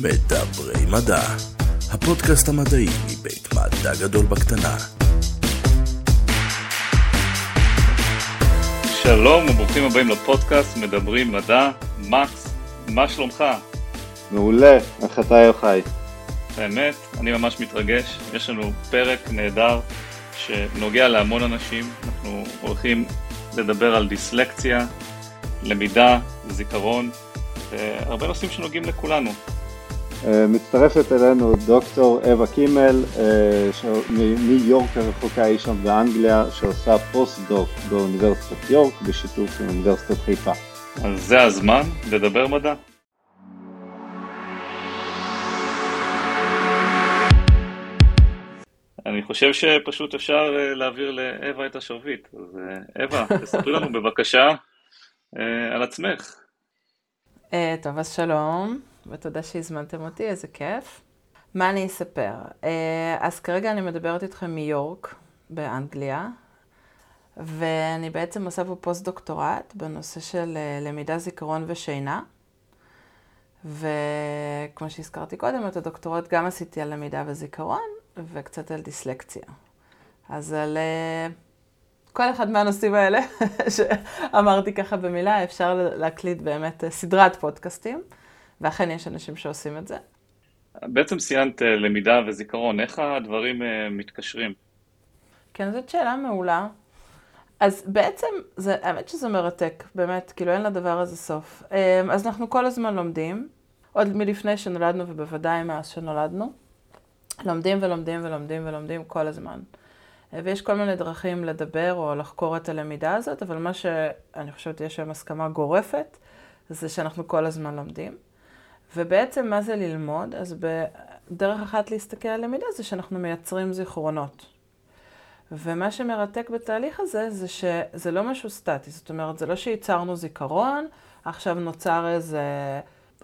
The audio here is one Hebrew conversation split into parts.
מדברי מדע, הפודקאסט המדעי מבית מדע גדול בקטנה. שלום וברוכים הבאים לפודקאסט מדברים מדע. מקס, מה שלומך? מעולה, איך אתה יוחאי? באמת, אני ממש מתרגש. יש לנו פרק נהדר שנוגע להמון אנשים. אנחנו הולכים לדבר על דיסלקציה, למידה, זיכרון, והרבה נושאים שנוגעים לכולנו. אה, מצטרפת אלינו דוקטור אווה קימל אה, מניו יורק הרחוקה היא שם באנגליה שעושה פוסט-דוק באוניברסיטת יורק בשיתוף עם אוניברסיטת חיפה. אז זה הזמן לדבר מדע. אני חושב שפשוט אפשר אה, להעביר לאווה את השרביט. אז אווה, תספרי לנו בבקשה על עצמך. טוב, אז שלום. ותודה שהזמנתם אותי, איזה כיף. מה אני אספר? אה, אז כרגע אני מדברת איתכם מיורק, באנגליה, ואני בעצם עושה פה פוסט-דוקטורט בנושא של אה, למידה, זיכרון ושינה. וכמו שהזכרתי קודם, את הדוקטורט גם עשיתי על למידה וזיכרון, וקצת על דיסלקציה. אז על uh, כל אחד מהנושאים האלה, שאמרתי ככה במילה, אפשר להקליט באמת סדרת פודקאסטים. ואכן יש אנשים שעושים את זה. בעצם ציינת אה, למידה וזיכרון, איך הדברים אה, מתקשרים? כן, זאת שאלה מעולה. אז בעצם, זה, האמת שזה מרתק, באמת, כאילו אין לדבר הזה סוף. אמ, אז אנחנו כל הזמן לומדים, עוד מלפני שנולדנו ובוודאי מאז שנולדנו. לומדים ולומדים ולומדים ולומדים כל הזמן. אה, ויש כל מיני דרכים לדבר או לחקור את הלמידה הזאת, אבל מה שאני חושבת יש שם הסכמה גורפת, זה שאנחנו כל הזמן לומדים. ובעצם מה זה ללמוד? אז בדרך אחת להסתכל על למידה זה שאנחנו מייצרים זיכרונות. ומה שמרתק בתהליך הזה, זה שזה לא משהו סטטי. זאת אומרת, זה לא שייצרנו זיכרון, עכשיו נוצר איזה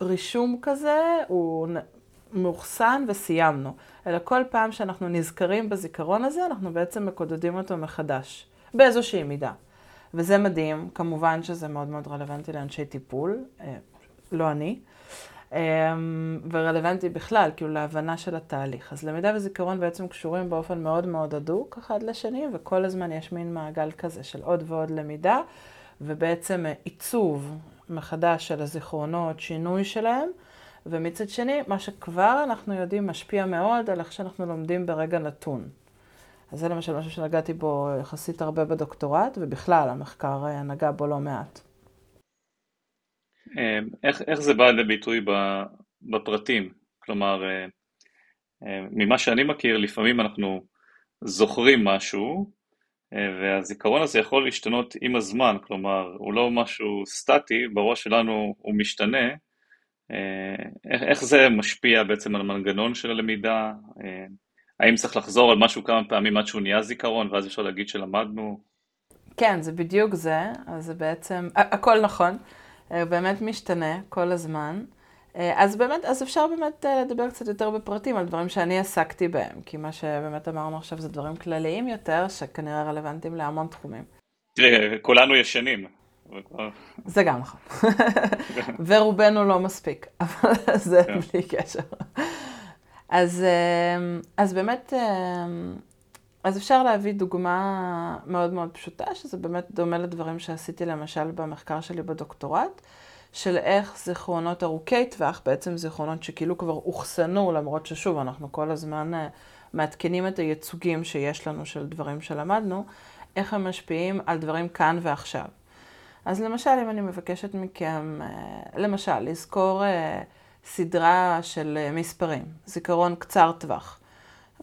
רישום כזה, הוא מאוחסן וסיימנו. אלא כל פעם שאנחנו נזכרים בזיכרון הזה, אנחנו בעצם מקודדים אותו מחדש, באיזושהי מידה. וזה מדהים, כמובן שזה מאוד מאוד רלוונטי לאנשי טיפול, אה, לא אני. אמ, ורלוונטי בכלל, כאילו להבנה של התהליך. אז למידה וזיכרון בעצם קשורים באופן מאוד מאוד הדוק אחד לשני, וכל הזמן יש מין מעגל כזה של עוד ועוד למידה, ובעצם עיצוב מחדש של הזיכרונות, שינוי שלהם, ומצד שני, מה שכבר אנחנו יודעים משפיע מאוד על איך שאנחנו לומדים ברגע נתון. אז זה למשל משהו שנגעתי בו יחסית הרבה בדוקטורט, ובכלל המחקר נגע בו לא מעט. אמ, איך, איך זה בא לביטוי בפרטים? כלומר, אה, אה, ממה שאני מכיר, לפעמים אנחנו זוכרים משהו, אה, והזיכרון הזה יכול להשתנות עם הזמן, כלומר, הוא לא משהו סטטי, בראש שלנו הוא משתנה. איך, איך זה משפיע בעצם על המנגנון של הלמידה? האם צריך לחזור על משהו כמה פעמים עד שהוא נהיה זיכרון, ואז אפשר להגיד שלמדנו? כן, זה בדיוק זה, אז זה בעצם, הכל נכון. הוא באמת משתנה כל הזמן. אה, אז באמת, אז אפשר באמת אה, לדבר קצת יותר בפרטים על דברים שאני עסקתי בהם, כי מה שבאמת אמרנו עכשיו זה דברים כלליים יותר, שכנראה רלוונטיים להמון תחומים. תראה, כולנו ישנים. זה גם נכון. ורובנו לא מספיק, אבל זה כן. בלי קשר. אז, אה, אז באמת, אז אפשר להביא דוגמה מאוד מאוד פשוטה, שזה באמת דומה לדברים שעשיתי למשל במחקר שלי בדוקטורט, של איך זיכרונות ארוכי טווח, בעצם זיכרונות שכאילו כבר אוחסנו, למרות ששוב, אנחנו כל הזמן אה, מעדכנים את הייצוגים שיש לנו של דברים שלמדנו, איך הם משפיעים על דברים כאן ועכשיו. אז למשל, אם אני מבקשת מכם, אה, למשל, לזכור אה, סדרה של מספרים, זיכרון קצר טווח.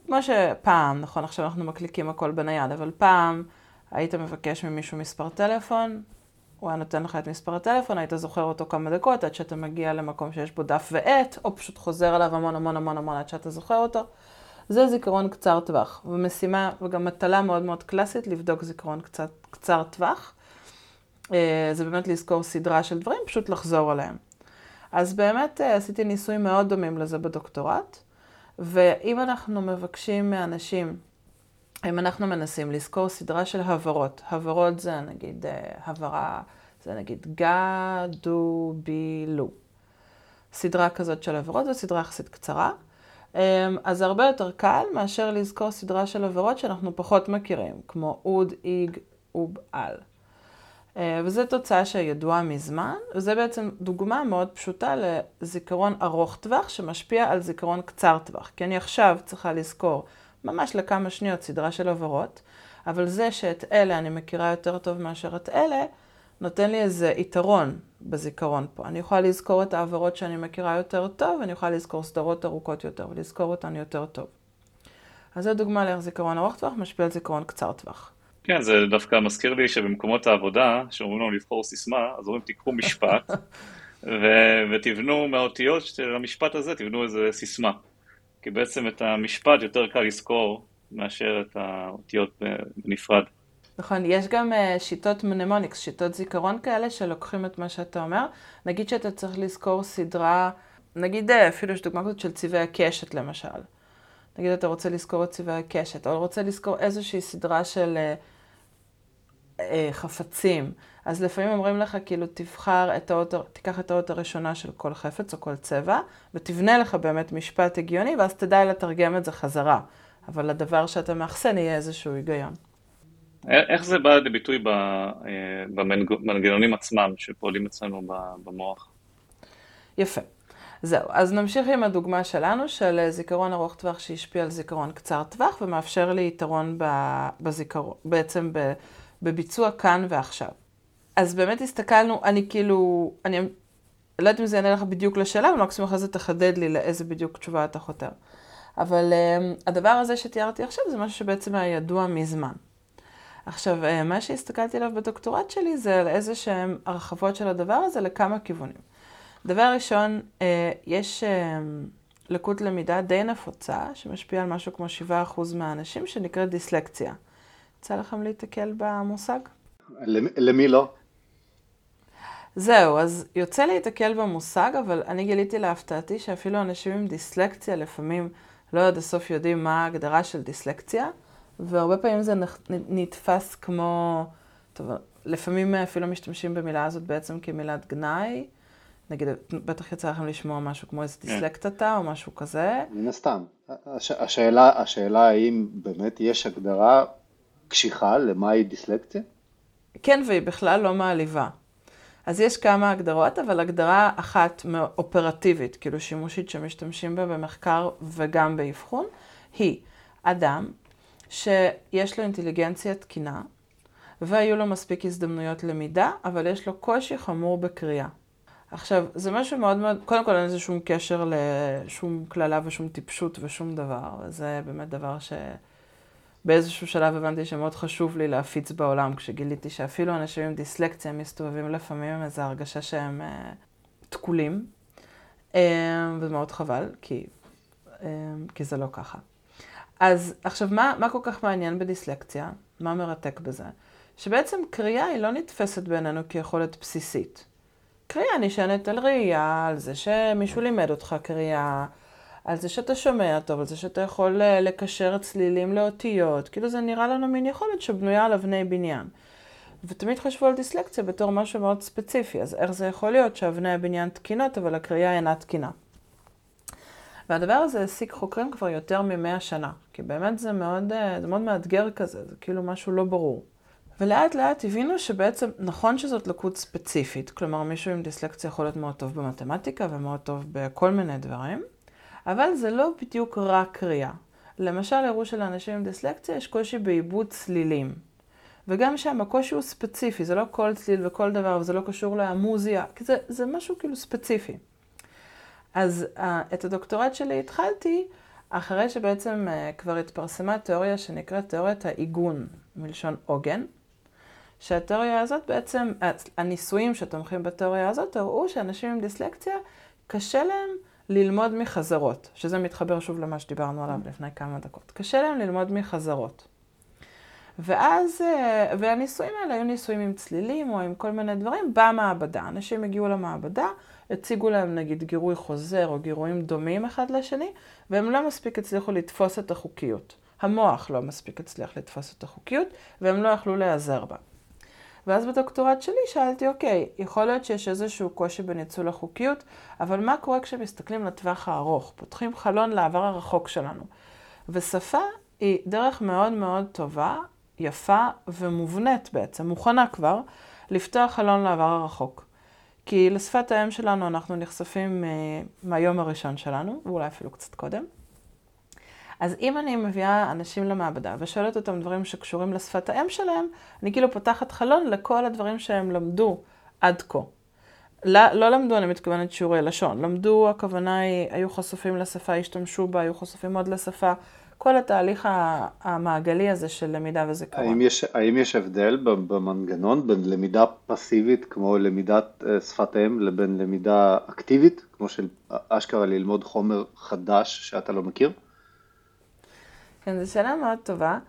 כמו שפעם, נכון, עכשיו אנחנו מקליקים הכל בנייד, אבל פעם היית מבקש ממישהו מספר טלפון, הוא היה נותן לך את מספר הטלפון, היית זוכר אותו כמה דקות עד שאתה מגיע למקום שיש בו דף ועט, או פשוט חוזר עליו המון המון המון המון עד שאתה זוכר אותו. זה זיכרון קצר טווח, ומשימה וגם מטלה מאוד מאוד קלאסית לבדוק זיכרון קצת קצר טווח. אה, זה באמת לזכור סדרה של דברים, פשוט לחזור עליהם. אז באמת אה, עשיתי ניסויים מאוד דומים לזה בדוקטורט. ואם אנחנו מבקשים מאנשים, אם אנחנו מנסים לזכור סדרה של הברות, הברות זה נגיד אה, הברה, זה נגיד גדו בילו. סדרה כזאת של עבירות, זו סדרה יחסית קצרה. אמ, אז זה הרבה יותר קל מאשר לזכור סדרה של עבירות שאנחנו פחות מכירים, כמו אוד, איג, אוב, על. אה, וזו תוצאה שידועה מזמן, וזה בעצם דוגמה מאוד פשוטה לזיכרון ארוך טווח שמשפיע על זיכרון קצר טווח. כי אני עכשיו צריכה לזכור ממש לכמה שניות סדרה של עבירות, אבל זה שאת אלה אני מכירה יותר טוב מאשר את אלה, נותן לי איזה יתרון בזיכרון פה. אני יכולה לזכור את העבירות שאני מכירה יותר טוב, ואני יכולה לזכור סדרות ארוכות יותר ולזכור אותן יותר טוב. אז זו דוגמה לאיך זיכרון ארוך טווח משפיע על זיכרון קצר טווח. כן, זה דווקא מזכיר לי שבמקומות העבודה, שאומרים לנו לבחור סיסמה, אז אומרים תיקחו משפט, ו- ותבנו מהאותיות של המשפט הזה, תבנו איזה סיסמה. כי בעצם את המשפט יותר קל לזכור מאשר את האותיות בנפרד. נכון, יש גם uh, שיטות מנמוניקס, שיטות זיכרון כאלה שלוקחים את מה שאתה אומר. נגיד שאתה צריך לזכור סדרה, נגיד אה, אפילו יש דוגמה כזאת של צבעי הקשת למשל. נגיד אתה רוצה לזכור את צבעי הקשת, או רוצה לזכור איזושהי סדרה של uh, uh, חפצים. אז לפעמים אומרים לך, כאילו, תבחר את האות, תיקח את האות הראשונה של כל חפץ או כל צבע, ותבנה לך באמת משפט הגיוני, ואז תדע לתרגם את זה חזרה. אבל הדבר שאתה מאחסן יהיה איזשהו היגיון. איך זה בא לידי ביטוי אה, במנגנונים עצמם שפועלים אצלנו במוח? יפה. זהו, אז נמשיך עם הדוגמה שלנו של זיכרון ארוך טווח שהשפיע על זיכרון קצר טווח ומאפשר לי יתרון בזיכרון, בעצם בביצוע כאן ועכשיו. אז באמת הסתכלנו, אני כאילו, אני לא יודעת אם זה יענה לך בדיוק לשאלה, אבל מקסימום אחרי זה תחדד לי לאיזה בדיוק תשובה אתה חותר. אבל um, הדבר הזה שתיארתי עכשיו זה משהו שבעצם היה ידוע מזמן. עכשיו, uh, מה שהסתכלתי עליו בדוקטורט שלי זה על איזה שהם הרחבות של הדבר הזה לכמה כיוונים. דבר ראשון, uh, יש uh, לקות למידה די נפוצה, שמשפיעה על משהו כמו 7% מהאנשים, שנקראת דיסלקציה. יצא לכם להתקל במושג? למי לא? זהו, אז יוצא להתקל במושג, אבל אני גיליתי להפתעתי שאפילו אנשים עם דיסלקציה לפעמים לא עד הסוף יודעים מה ההגדרה של דיסלקציה, והרבה פעמים זה נתפס כמו, טוב, לפעמים אפילו משתמשים במילה הזאת בעצם כמילת גנאי. נגיד, בטח יצא לכם לשמוע משהו כמו איזה כן. דיסלקט אתה או משהו כזה. מן הסתם. הש, השאלה, השאלה האם באמת יש הגדרה קשיחה למהי דיסלקציה? כן, והיא בכלל לא מעליבה. אז יש כמה הגדרות, אבל הגדרה אחת אופרטיבית, כאילו שימושית שמשתמשים בה במחקר וגם באבחון, היא אדם שיש לו אינטליגנציה תקינה, והיו לו מספיק הזדמנויות למידה, אבל יש לו קושי חמור בקריאה. עכשיו, זה משהו מאוד מאוד, קודם כל אין לזה שום קשר לשום קללה ושום טיפשות ושום דבר, וזה באמת דבר ש... באיזשהו שלב הבנתי שמאוד חשוב לי להפיץ בעולם, כשגיליתי שאפילו אנשים עם דיסלקציה מסתובבים לפעמים עם איזו הרגשה שהם אה, תקולים, אה, וזה מאוד חבל, כי, אה, כי זה לא ככה. אז עכשיו, מה, מה כל כך מעניין בדיסלקציה? מה מרתק בזה? שבעצם קריאה היא לא נתפסת בינינו כיכולת בסיסית. קריאה נשענת על ראייה, על זה שמישהו לימד אותך קריאה, על זה שאתה שומע טוב, על זה שאתה יכול אה, לקשר צלילים לאותיות, כאילו זה נראה לנו מין יכולת שבנויה על אבני בניין. ותמיד חשבו על דיסלקציה בתור משהו מאוד ספציפי, אז איך זה יכול להיות שאבני הבניין תקינות, אבל הקריאה אינה תקינה? והדבר הזה העסיק חוקרים כבר יותר ממאה שנה, כי באמת זה מאוד, אה, זה מאוד מאתגר כזה, זה כאילו משהו לא ברור. ולאט לאט הבינו שבעצם נכון שזאת לקות ספציפית, כלומר מישהו עם דיסלקציה יכול להיות מאוד טוב במתמטיקה ומאוד טוב בכל מיני דברים, אבל זה לא בדיוק רק קריאה. למשל, הראו שלאנשים עם דיסלקציה יש קושי בעיבוד צלילים. וגם שם הקושי הוא ספציפי, זה לא כל צליל וכל דבר, וזה לא קשור למוזיה, כי זה, זה משהו כאילו ספציפי. אז uh, את הדוקטורט שלי התחלתי אחרי שבעצם uh, כבר התפרסמה תיאוריה שנקראת תיאוריית העיגון, מלשון עוגן, שהתיאוריה הזאת בעצם, הניסויים שתומכים בתיאוריה הזאת, הראו שאנשים עם דיסלקציה, קשה להם ללמוד מחזרות, שזה מתחבר שוב למה שדיברנו עליו לפני כמה דקות. קשה להם ללמוד מחזרות. ואז, אה, והניסויים האלה היו ניסויים עם צלילים או עם כל מיני דברים במעבדה. אנשים הגיעו למעבדה, הציגו להם נגיד גירוי חוזר או גירויים דומים אחד לשני, והם לא מספיק הצליחו לתפוס את החוקיות. המוח לא מספיק הצליח לתפוס את החוקיות, והם לא יכלו להיעזר בה. ואז בדוקטורט שלי שאלתי, אוקיי, יכול להיות שיש איזשהו קושי בניצול החוקיות, אבל מה קורה כשמסתכלים לטווח הארוך? פותחים חלון לעבר הרחוק שלנו. ושפה היא דרך מאוד מאוד טובה, יפה ומובנית בעצם, מוכנה כבר, לפתוח חלון לעבר הרחוק. כי לשפת האם שלנו אנחנו נחשפים uh, מהיום הראשון שלנו, ואולי אפילו קצת קודם. אז אם אני מביאה אנשים למעבדה ושואלת אותם דברים שקשורים לשפת האם שלהם, אני כאילו פותחת חלון לכל הדברים שהם למדו עד כה. לא, לא למדו, אני מתכוונת שיעורי לשון. למדו, הכוונה היא, היו חשופים לשפה, השתמשו בה, היו חשופים עוד לשפה. כל התהליך המעגלי הזה של למידה וזיכרון. האם יש, האם יש הבדל במנגנון בין למידה פסיבית כמו למידת אה, שפת אם לבין למידה אקטיבית, כמו של אשכרה ללמוד חומר חדש שאתה לא מכיר? כן, זו שאלה מאוד טובה.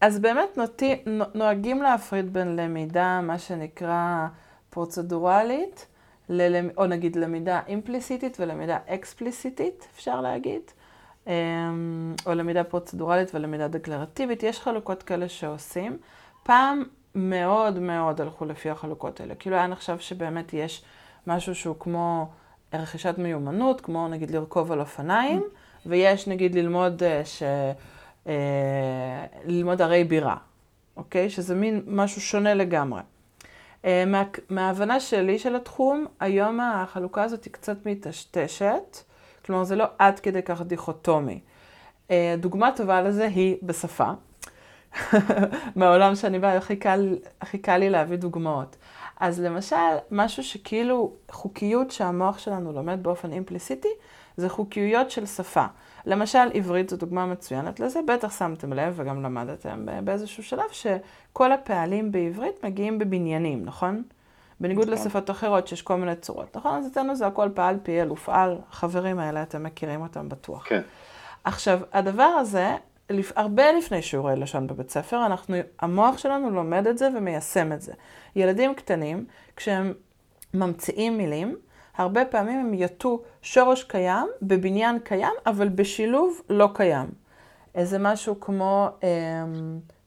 אז באמת נוטי, נוהגים להפריד בין למידה, מה שנקרא פרוצדורלית, ללמ... או נגיד למידה אימפליסיטית ולמידה אקספליסיטית, אפשר להגיד. אמ, או למידה פרוצדורלית ולמידה דקלרטיבית, יש חלוקות כאלה שעושים. פעם מאוד מאוד הלכו לפי החלוקות האלה. כאילו היה נחשב שבאמת יש משהו שהוא כמו רכישת מיומנות, כמו נגיד לרכוב על אופניים, ויש נגיד ללמוד, אה, ש... אה, ללמוד ערי בירה, אוקיי? שזה מין משהו שונה לגמרי. אה, מה... מההבנה שלי של התחום, היום החלוקה הזאת היא קצת מטשטשת. כלומר, זה לא עד כדי כך דיכוטומי. אה, דוגמה טובה לזה היא בשפה. מהעולם שאני באה, הכי הכי קל לי להביא דוגמאות. אז למשל, משהו שכאילו חוקיות שהמוח שלנו לומד באופן אימפליסיטי, זה חוקיויות של שפה. למשל, עברית זו דוגמה מצוינת לזה, בטח שמתם לב וגם למדתם באיזשהו שלב, שכל הפעלים בעברית מגיעים בבניינים, נכון? בניגוד נכון. לשפות אחרות שיש כל מיני צורות, נכון? אז אצלנו זה הכל פעל, פעיל ופעל, החברים האלה, אתם מכירים אותם בטוח. כן. עכשיו, הדבר הזה, הרבה לפני שיעורי לשון בבית ספר, אנחנו, המוח שלנו לומד את זה ומיישם את זה. ילדים קטנים, כשהם ממציאים מילים, הרבה פעמים הם יטו שורש קיים בבניין קיים, אבל בשילוב לא קיים. איזה משהו כמו אה,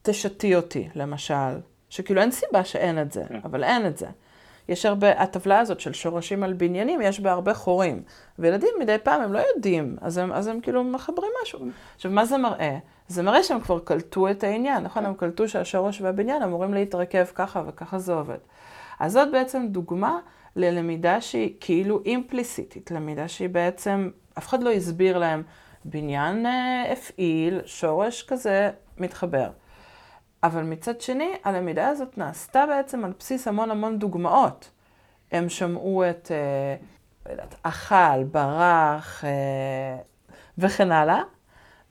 תשתי אותי, למשל, שכאילו אין סיבה שאין את זה, כן. אבל אין את זה. יש הרבה, הטבלה הזאת של שורשים על בניינים, יש בה הרבה חורים. וילדים מדי פעם הם לא יודעים, אז הם, אז הם כאילו מחברים משהו. עכשיו, מה זה מראה? זה מראה שהם כבר קלטו את העניין, נכון? הם קלטו שהשורש והבניין אמורים להתרכב ככה וככה זה עובד. אז זאת בעצם דוגמה ללמידה שהיא כאילו אימפליסיטית, למידה שהיא בעצם, אף אחד לא הסביר להם, בניין אה, הפעיל, שורש כזה מתחבר. אבל מצד שני, הלמידה הזאת נעשתה בעצם על בסיס המון המון דוגמאות. הם שמעו את, אה, לא יודעת, אכל, ברח אה, וכן הלאה,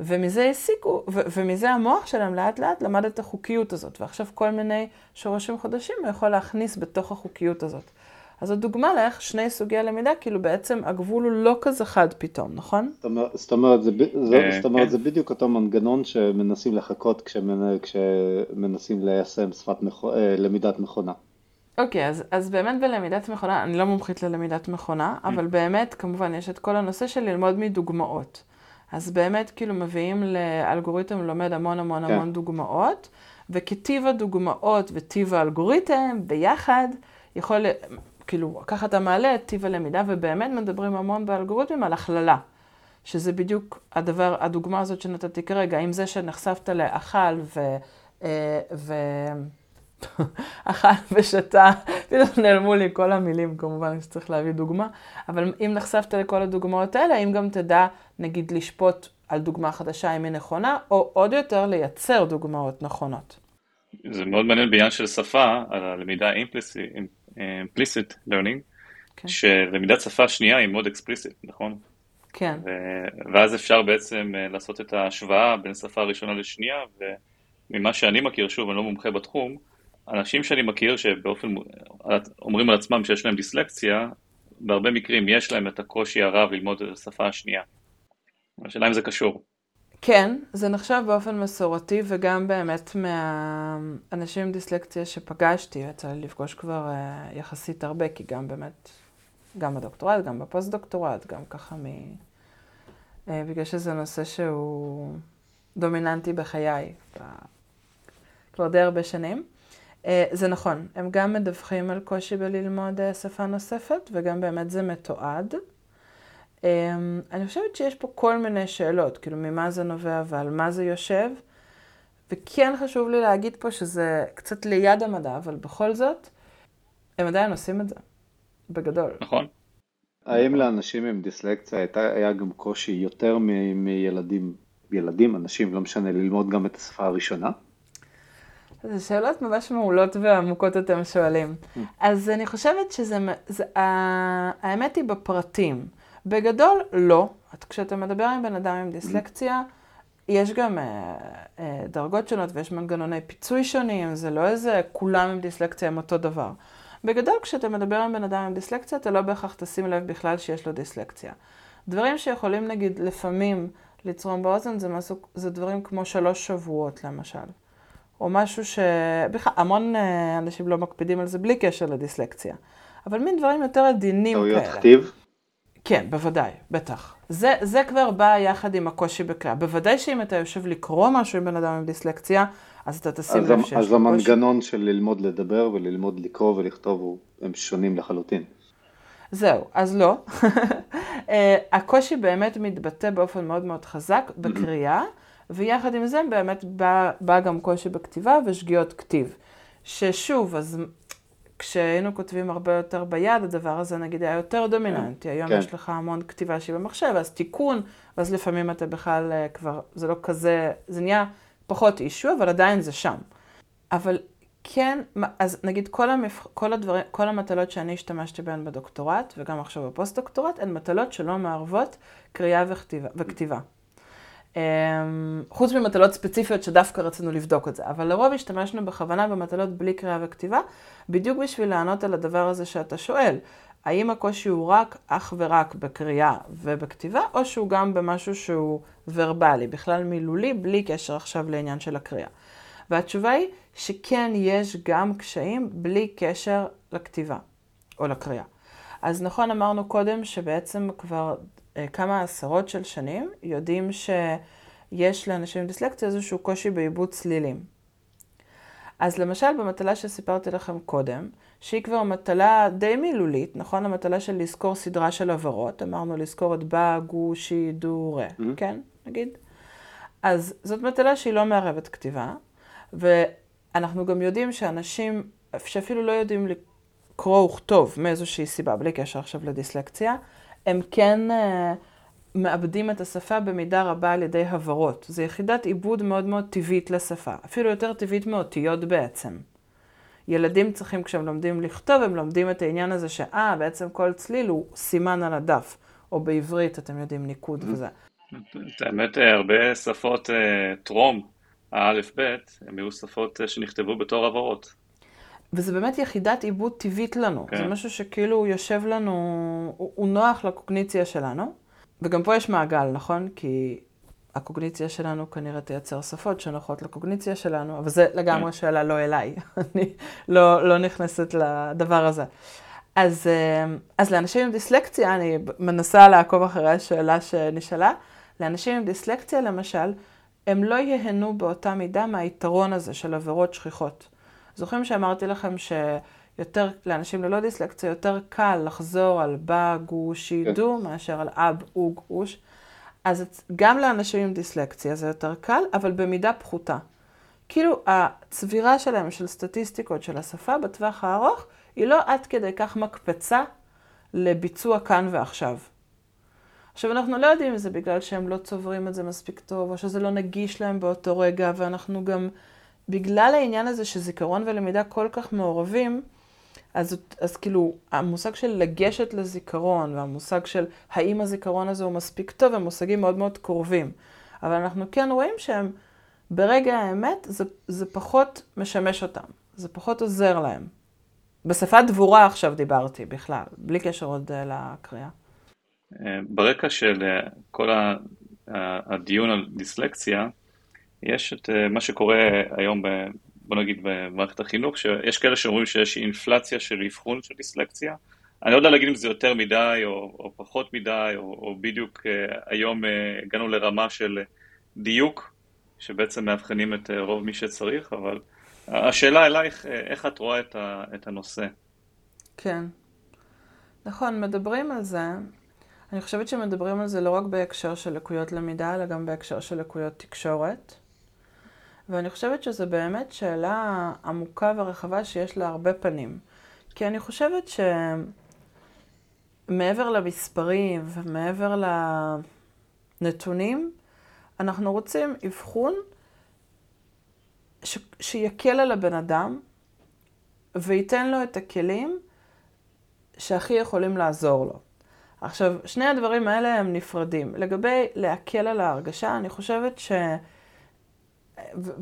ומזה הסיקו, ו- ומזה המוח שלהם לאט לאט למד את החוקיות הזאת, ועכשיו כל מיני שורשים חדשים הוא יכול להכניס בתוך החוקיות הזאת. אז זו דוגמה לאיך שני סוגי הלמידה, כאילו בעצם הגבול הוא לא כזה חד פתאום, נכון? זאת אומרת, זה, זה, אה, זאת אומרת, כן. זה בדיוק אותו מנגנון שמנסים לחכות כשמנסים ליישם שפת מכ... אה, למידת מכונה. אוקיי, אז, אז באמת בלמידת מכונה, אני לא מומחית ללמידת מכונה, mm. אבל באמת, כמובן, יש את כל הנושא של ללמוד מדוגמאות. אז באמת, כאילו, מביאים לאלגוריתם לומד המון המון כן. המון דוגמאות, וכטיב הדוגמאות וטיב האלגוריתם ביחד, יכול כאילו, ככה אתה מעלה את טיב הלמידה, ובאמת מדברים המון באלגוריתמים על הכללה. שזה בדיוק הדבר, הדוגמה הזאת שנתתי כרגע, עם זה שנחשפת לאכל ו... אה, ו... אכל ושתה, פתאום נעלמו לי כל המילים כמובן שצריך להביא דוגמה, אבל אם נחשפת לכל הדוגמאות האלה, אם גם תדע נגיד לשפוט על דוגמה חדשה אם היא נכונה, או עוד יותר לייצר דוגמאות נכונות. זה מאוד מעניין בעניין של שפה, על הלמידה האימפליסית, implicit learning, כן. שלמידת שפה שנייה היא מאוד explicit, נכון? כן. ו- ואז אפשר בעצם אה, לעשות את ההשוואה בין שפה ראשונה לשנייה, וממה שאני מכיר, שוב, אני לא מומחה בתחום, אנשים שאני מכיר שבאופן, אומרים על עצמם שיש להם דיסלקציה, בהרבה מקרים יש להם את הקושי הרב ללמוד את השפה השנייה. השאלה אם זה קשור. כן, זה נחשב באופן מסורתי, וגם באמת מהאנשים עם דיסלקציה שפגשתי, יצא לי לפגוש כבר אה, יחסית הרבה, כי גם באמת, גם בדוקטורט, גם בפוסט-דוקטורט, גם ככה מ... אה, בגלל שזה נושא שהוא דומיננטי בחיי, כבר די הרבה שנים. אה, זה נכון, הם גם מדווחים על קושי בללמוד אה, שפה נוספת, וגם באמת זה מתועד. אני חושבת שיש פה כל מיני שאלות, כאילו ממה זה נובע ועל מה זה יושב, וכן חשוב לי להגיד פה שזה קצת ליד המדע, אבל בכל זאת, הם עדיין עושים את זה, בגדול. נכון. האם לאנשים עם דיסלקציה היה גם קושי יותר מילדים, ילדים, אנשים, לא משנה, ללמוד גם את השפה הראשונה? זה שאלות ממש מעולות ועמוקות אתם שואלים. Mm. אז אני חושבת שזה, זה, האמת היא בפרטים. בגדול, לא. כשאתה מדבר עם בן אדם עם דיסלקציה, יש גם אה, אה, דרגות שונות ויש מנגנוני פיצוי שונים, זה לא איזה כולם עם דיסלקציה הם אותו דבר. בגדול, כשאתה מדבר עם בן אדם עם דיסלקציה, אתה לא בהכרח תשים לב בכלל שיש לו דיסלקציה. דברים שיכולים, נגיד, לפעמים לצרום באוזן, זה, משהו, זה דברים כמו שלוש שבועות, למשל. או משהו ש... בכלל, המון אה, אנשים לא מקפידים על זה בלי קשר לדיסלקציה. אבל מין דברים יותר עדינים כאלה. טעויות כתיב? כן, בוודאי, בטח. זה, זה כבר בא יחד עם הקושי בקריאה. בוודאי שאם אתה יושב לקרוא משהו עם בן אדם עם דיסלקציה, אז אתה תשים לב שיש אז קושי. המנגנון של ללמוד לדבר וללמוד לקרוא ולכתוב הם שונים לחלוטין. זהו, אז לא. אה, הקושי באמת מתבטא באופן מאוד מאוד חזק בקריאה, ויחד עם זה באמת בא, בא גם קושי בכתיבה ושגיאות כתיב. ששוב, אז כשהיינו כותבים הרבה יותר ביד, הדבר הזה נגיד היה יותר דומיננטי. היום כן. יש לך המון כתיבה שהיא במחשב, אז תיקון, ואז לפעמים אתה בכלל אה, כבר, זה לא כזה, זה נהיה פחות issue, אבל עדיין זה שם. אבל כן, אז נגיד כל, המפ... כל, הדברים, כל המטלות שאני השתמשתי בהן בדוקטורט, וגם עכשיו בפוסט-דוקטורט, הן מטלות שלא מערבות קריאה וכתיבה. וכתיבה. אמ, חוץ ממטלות ספציפיות שדווקא רצינו לבדוק את זה, אבל לרוב השתמשנו בכוונה במטלות בלי קריאה וכתיבה, בדיוק בשביל לענות על הדבר הזה שאתה שואל. האם הקושי הוא רק, אך ורק בקריאה ובכתיבה, או שהוא גם במשהו שהוא ורבלי, בכלל מילולי, בלי קשר עכשיו לעניין של הקריאה. והתשובה היא שכן יש גם קשיים בלי קשר לכתיבה או לקריאה. אז נכון אמרנו קודם שבעצם כבר כמה עשרות של שנים יודעים שיש לאנשים עם דיסלקציה איזשהו קושי בעיבוד צלילים. אז למשל במטלה שסיפרתי לכם קודם, שהיא כבר מטלה די מילולית, נכון? המטלה של לזכור סדרה של עברות, אמרנו לזכור את בא, גו, שי, דו, רה, mm-hmm. כן? נגיד. אז זאת מטלה שהיא לא מערבת כתיבה, ואנחנו גם יודעים שאנשים שאפילו לא יודעים לקרוא וכתוב מאיזושהי סיבה, בלי קשר עכשיו לדיסלקציה, הם כן uh, מאבדים את השפה במידה רבה על ידי הברות. זו יחידת עיבוד מאוד מאוד טבעית לשפה, אפילו יותר טבעית מאותיות בעצם. ילדים צריכים, כשהם לומדים לכתוב, הם לומדים את העניין הזה שאה, בעצם כל צליל הוא סימן על הדף, או בעברית, אתם יודעים, ניקוד וזה. האמת, אה, הרבה שפות אה, טרום, האלף-בית, הם היו שפות שנכתבו בתור הברות. וזה באמת יחידת עיבוד טבעית לנו. כן. זה משהו שכאילו יושב לנו, הוא, הוא נוח לקוגניציה שלנו. וגם פה יש מעגל, נכון? כי הקוגניציה שלנו כנראה תייצר שפות שנוחות לקוגניציה שלנו, אבל זה לגמרי כן. שאלה לא אליי. אני לא, לא נכנסת לדבר הזה. אז, אה, אז לאנשים עם דיסלקציה, אני מנסה לעקוב אחרי השאלה שנשאלה, לאנשים עם דיסלקציה למשל, הם לא ייהנו באותה מידה מהיתרון הזה של עבירות שכיחות. זוכרים שאמרתי לכם שיותר, לאנשים ללא דיסלקציה, יותר קל לחזור על בא, גוש, שידו, כן. מאשר על אב, אוג, אוש. אז גם לאנשים עם דיסלקציה זה יותר קל, אבל במידה פחותה. כאילו הצבירה שלהם של סטטיסטיקות של השפה בטווח הארוך, היא לא עד כדי כך מקפצה לביצוע כאן ועכשיו. עכשיו, אנחנו לא יודעים אם זה בגלל שהם לא צוברים את זה מספיק טוב, או שזה לא נגיש להם באותו רגע, ואנחנו גם בגלל העניין הזה שזיכרון ולמידה כל כך מעורבים, אז, אז כאילו, המושג של לגשת לזיכרון והמושג של האם הזיכרון הזה הוא מספיק טוב, הם מושגים מאוד מאוד קרובים. אבל אנחנו כן רואים שהם, ברגע האמת, זה, זה פחות משמש אותם, זה פחות עוזר להם. בשפת דבורה עכשיו דיברתי בכלל, בלי קשר עוד אה, לקריאה. אה, ברקע של אה, כל הדיון על דיסלקציה, יש את אה, מה שקורה היום, ב, בוא נגיד במערכת החינוך, שיש כאלה שאומרים שיש אינפלציה של אבחון של דיסלקציה. אני לא יודע להגיד אם זה יותר מדי או, או פחות מדי, או, או בדיוק אה, היום אה, הגענו לרמה של דיוק, שבעצם מאבחנים את רוב מי שצריך, אבל השאלה אלייך, איך את רואה את, ה, את הנושא? כן. נכון, מדברים על זה. אני חושבת שמדברים על זה לא רק בהקשר של לקויות למידה, אלא גם בהקשר של לקויות תקשורת. ואני חושבת שזו באמת שאלה עמוקה ורחבה שיש לה הרבה פנים. כי אני חושבת שמעבר למספרים ומעבר לנתונים, אנחנו רוצים אבחון ש... שיקל על הבן אדם וייתן לו את הכלים שהכי יכולים לעזור לו. עכשיו, שני הדברים האלה הם נפרדים. לגבי להקל על ההרגשה, אני חושבת ש...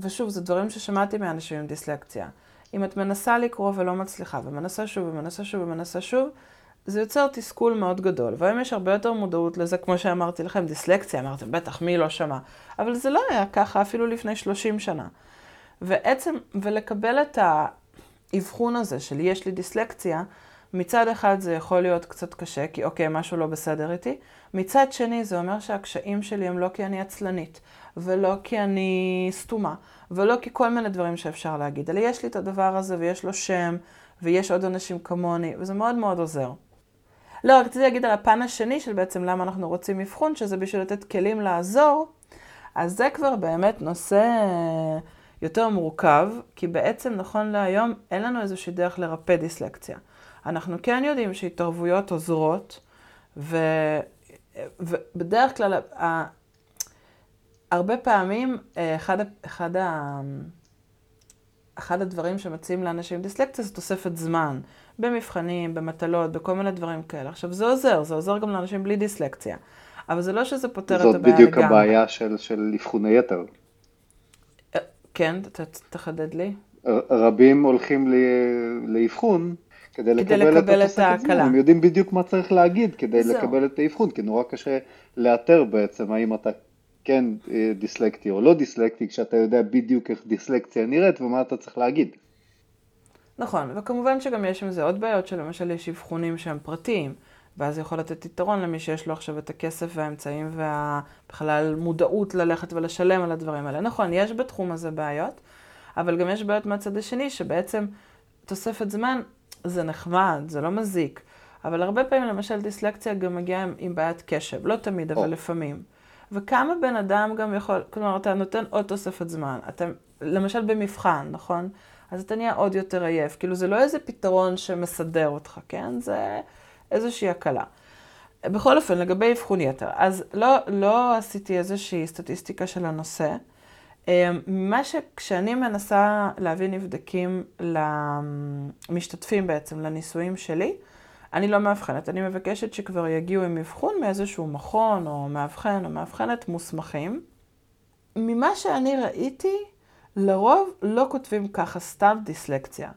ושוב, זה דברים ששמעתי מאנשים עם דיסלקציה. אם את מנסה לקרוא ולא מצליחה, ומנסה שוב ומנסה שוב ומנסה שוב, זה יוצר תסכול מאוד גדול. והיום יש הרבה יותר מודעות לזה, כמו שאמרתי לכם, דיסלקציה, אמרתם, בטח, מי לא שמע. אבל זה לא היה ככה אפילו לפני 30 שנה. ועצם, ולקבל את האבחון הזה של יש לי דיסלקציה, מצד אחד זה יכול להיות קצת קשה, כי אוקיי, משהו לא בסדר איתי. מצד שני, זה אומר שהקשיים שלי הם לא כי אני עצלנית, ולא כי אני סתומה, ולא כי כל מיני דברים שאפשר להגיד, אלא יש לי את הדבר הזה ויש לו שם, ויש עוד אנשים כמוני, וזה מאוד מאוד עוזר. לא, רציתי להגיד על הפן השני של בעצם למה אנחנו רוצים אבחון, שזה בשביל לתת כלים לעזור, אז זה כבר באמת נושא יותר מורכב, כי בעצם נכון להיום אין לנו איזושהי דרך לרפא דיסלקציה. אנחנו כן יודעים שהתערבויות עוזרות, ו... ובדרך כלל, הרבה פעמים, אה, אחד, אחד, ה... אחד הדברים שמציעים לאנשים עם דיסלקציה זה תוספת זמן, במבחנים, במטלות, בכל מיני דברים כאלה. עכשיו, זה עוזר, זה עוזר גם לאנשים בלי דיסלקציה, אבל זה לא שזה פותר את הבעיה לגמרי. זאת בדיוק הבעיה של, של אבחוני יתר. אה, כן, תחדד לי. רבים הולכים לאבחון כדי לקבל, לקבל את ההקלה. הם יודעים בדיוק מה צריך להגיד כדי זהו. לקבל את האבחון, כי נורא קשה לאתר בעצם האם אתה כן אה, דיסלקטי או לא דיסלקטי, כשאתה יודע בדיוק איך דיסלקציה נראית ומה אתה צריך להגיד. נכון, וכמובן שגם יש עם זה עוד בעיות, שלמשל יש אבחונים שהם פרטיים, ואז זה יכול לתת יתרון למי שיש לו עכשיו את הכסף והאמצעים ובכלל מודעות ללכת ולשלם על הדברים האלה. נכון, יש בתחום הזה בעיות, אבל גם יש בעיות מהצד השני, שבעצם תוספת זמן זה נחמד, זה לא מזיק. אבל הרבה פעמים, למשל, דיסלקציה גם מגיעה עם, עם בעיית קשב, לא תמיד, אבל oh. לפעמים. וכמה בן אדם גם יכול, כלומר, אתה נותן עוד תוספת זמן. אתה, למשל במבחן, נכון? אז אתה נהיה עוד יותר עייף. כאילו, זה לא איזה פתרון שמסדר אותך, כן? זה איזושהי הקלה. בכל אופן, לגבי אבחון יתר, אז לא, לא עשיתי איזושהי סטטיסטיקה של הנושא. אמ, מה שכשאני מנסה להביא נבדקים למשתתפים בעצם, לניסויים שלי, אני לא מאבחנת, אני מבקשת שכבר יגיעו עם אבחון מאיזשהו מכון או מאבחן או מאבחנת מוסמכים. ממה שאני ראיתי, לרוב לא כותבים ככה סתם דיסלקציה.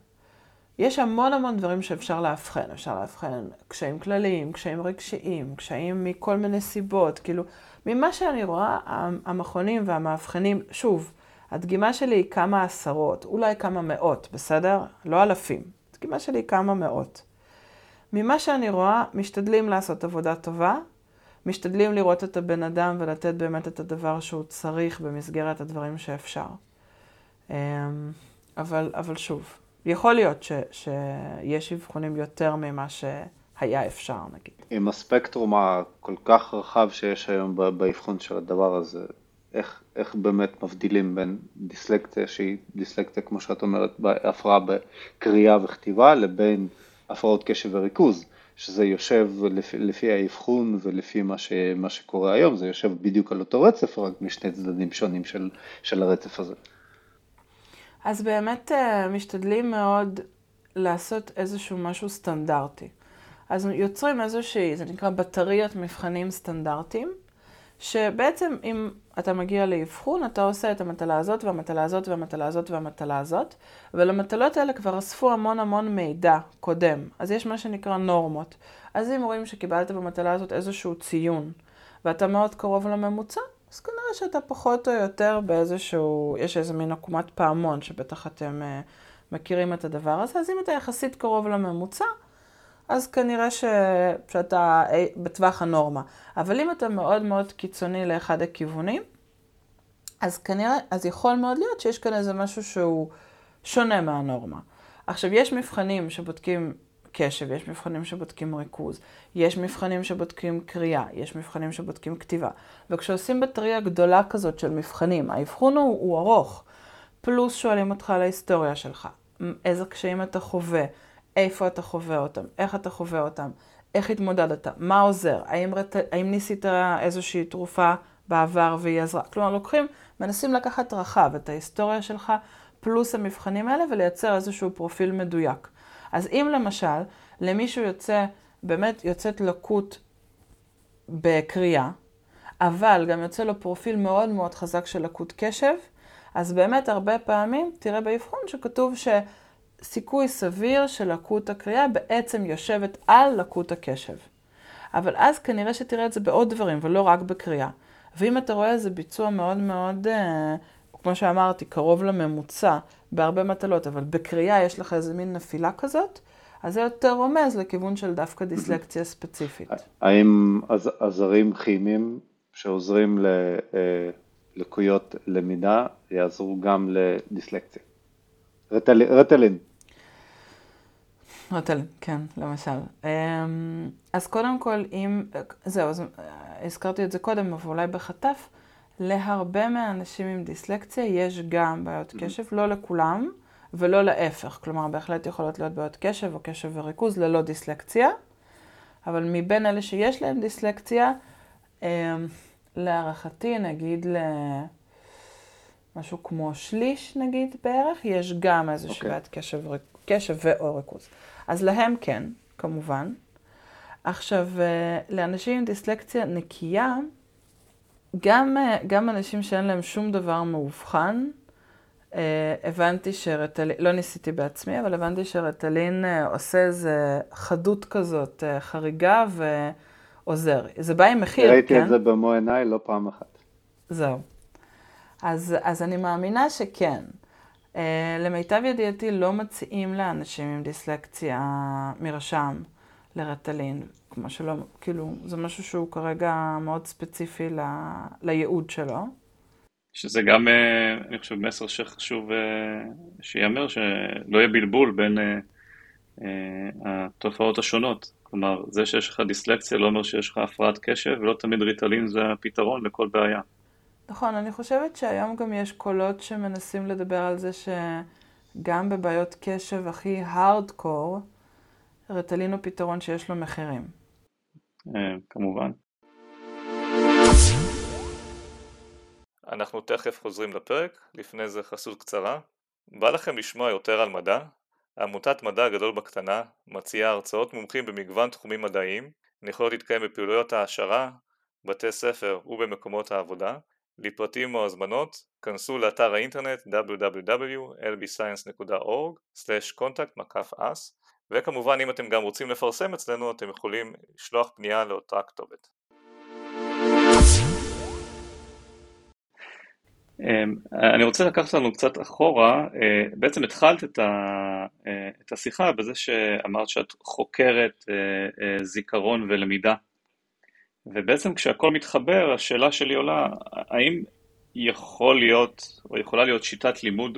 יש המון המון דברים שאפשר לאבחן. אפשר לאבחן קשיים כלליים, קשיים רגשיים, קשיים מכל מיני סיבות. כאילו, ממה שאני רואה, המכונים והמאבחנים, שוב, הדגימה שלי היא כמה עשרות, אולי כמה מאות, בסדר? לא אלפים. הדגימה שלי היא כמה מאות. ממה שאני רואה, משתדלים לעשות עבודה טובה, משתדלים לראות את הבן אדם ולתת באמת את הדבר שהוא צריך במסגרת הדברים שאפשר. אמ, אבל, אבל שוב, יכול להיות ש, שיש אבחונים יותר ממה שהיה אפשר, נגיד. עם הספקטרום הכל כך רחב שיש היום באבחון של הדבר הזה, איך, איך באמת מבדילים בין דיסלקציה שהיא דיסלקציה, כמו שאת אומרת, הפרעה בקריאה וכתיבה, לבין הפרעות קשב וריכוז, שזה יושב לפי, לפי האבחון ולפי מה, ש, מה שקורה היום, זה יושב בדיוק על אותו רצף, רק משני צדדים שונים של, של הרצף הזה. אז באמת אה, משתדלים מאוד לעשות איזשהו משהו סטנדרטי. אז יוצרים איזושהי, זה נקרא בטריות מבחנים סטנדרטיים, שבעצם אם אתה מגיע לאבחון, אתה עושה את המטלה הזאת והמטלה הזאת והמטלה הזאת והמטלה הזאת, ולמטלות האלה כבר אספו המון המון מידע קודם. אז יש מה שנקרא נורמות. אז אם רואים שקיבלת במטלה הזאת איזשהו ציון, ואתה מאוד קרוב לממוצע, אז כנראה שאתה פחות או יותר באיזשהו, יש איזה מין עקומת פעמון שבטח אתם uh, מכירים את הדבר הזה, אז אם אתה יחסית קרוב לממוצע, אז כנראה ש... שאתה אי, בטווח הנורמה. אבל אם אתה מאוד מאוד קיצוני לאחד הכיוונים, אז כנראה, אז יכול מאוד להיות שיש כאן איזה משהו שהוא שונה מהנורמה. עכשיו, יש מבחנים שבודקים קשב, יש מבחנים שבודקים ריכוז, יש מבחנים שבודקים קריאה, יש מבחנים שבודקים כתיבה. וכשעושים בטריה גדולה כזאת של מבחנים, האבחון הוא, הוא ארוך, פלוס שואלים אותך על ההיסטוריה שלך, איזה קשיים אתה חווה, איפה אתה חווה אותם, איך אתה חווה אותם, איך התמודדת, מה עוזר, האם, רט... האם ניסית איזושהי תרופה בעבר והיא עזרה. כלומר, לוקחים, מנסים לקחת רחב את ההיסטוריה שלך, פלוס המבחנים האלה, ולייצר איזשהו פרופיל מדויק. אז אם למשל, למישהו יוצא, באמת יוצאת לקות בקריאה, אבל גם יוצא לו פרופיל מאוד מאוד חזק של לקות קשב, אז באמת הרבה פעמים תראה באבחון שכתוב שסיכוי סביר של לקות הקריאה בעצם יושבת על לקות הקשב. אבל אז כנראה שתראה את זה בעוד דברים ולא רק בקריאה. ואם אתה רואה איזה ביצוע מאוד מאוד, אה, כמו שאמרתי, קרוב לממוצע בהרבה מטלות, אבל בקריאה יש לך איזה מין נפילה כזאת, אז זה יותר רומז לכיוון של דווקא דיסלקציה ספציפית. האם עזרים כימיים שעוזרים ללקויות למידה יעזרו גם לדיסלקציה? רטלין. רטלין, כן, למשל. אמ, אז קודם כל, אם, זהו, אז הזכרתי את זה קודם, אבל אולי בחטף, להרבה מהאנשים עם דיסלקציה יש גם בעיות קשב, לא לכולם. ולא להפך. כלומר, בהחלט יכולות להיות בעיות קשב או קשב וריכוז ללא דיסלקציה, אבל מבין אלה שיש להם דיסלקציה, אמ, להערכתי, נגיד למשהו כמו שליש, נגיד, בערך, יש גם איזושהי okay. אוקיי. בעיית קשב, קשב ו/או ריכוז. אז להם כן, כמובן. עכשיו, אה, לאנשים עם דיסלקציה נקייה, גם, אה, גם אנשים שאין להם שום דבר מאובחן, אה, הבנתי שרטלין, לא ניסיתי בעצמי, אבל הבנתי שרטלין עושה איזה חדות כזאת, חריגה ועוזר. זה בא עם מחיר, ראיתי כן? ראיתי את זה במו עיניי לא פעם אחת. זהו. אז, אז אני מאמינה שכן. למיטב ידיעתי לא מציעים לאנשים עם דיסלקציה מרשם לרטלין, כמו שלא, כאילו, זה משהו שהוא כרגע מאוד ספציפי ל, לייעוד שלו. שזה גם, אה, אני חושב, מסר שחשוב אה, שייאמר, שלא יהיה בלבול בין אה, התופעות השונות. כלומר, זה שיש לך דיסלקציה לא אומר שיש לך הפרעת קשב, ולא תמיד ריטלין זה הפתרון לכל בעיה. נכון, אני חושבת שהיום גם יש קולות שמנסים לדבר על זה שגם בבעיות קשב הכי הארדקור, ריטלין הוא פתרון שיש לו מחירים. כמובן. אנחנו תכף חוזרים לפרק, לפני זה חסות קצרה. בא לכם לשמוע יותר על מדע? עמותת מדע גדול בקטנה מציעה הרצאות מומחים במגוון תחומים מדעיים, הן יכולות להתקיים בפעילויות העשרה, בתי ספר ובמקומות העבודה. לפרטים או הזמנות, כנסו לאתר האינטרנט www.lbscience.org/contact-us וכמובן אם אתם גם רוצים לפרסם אצלנו אתם יכולים לשלוח פנייה לאותה כתובת. אמ, אני רוצה לקחת לנו קצת אחורה, אה, בעצם התחלת אה, את השיחה בזה שאמרת שאת חוקרת אה, זיכרון ולמידה, ובעצם כשהכל מתחבר, השאלה שלי עולה, האם יכול להיות, או יכולה להיות שיטת לימוד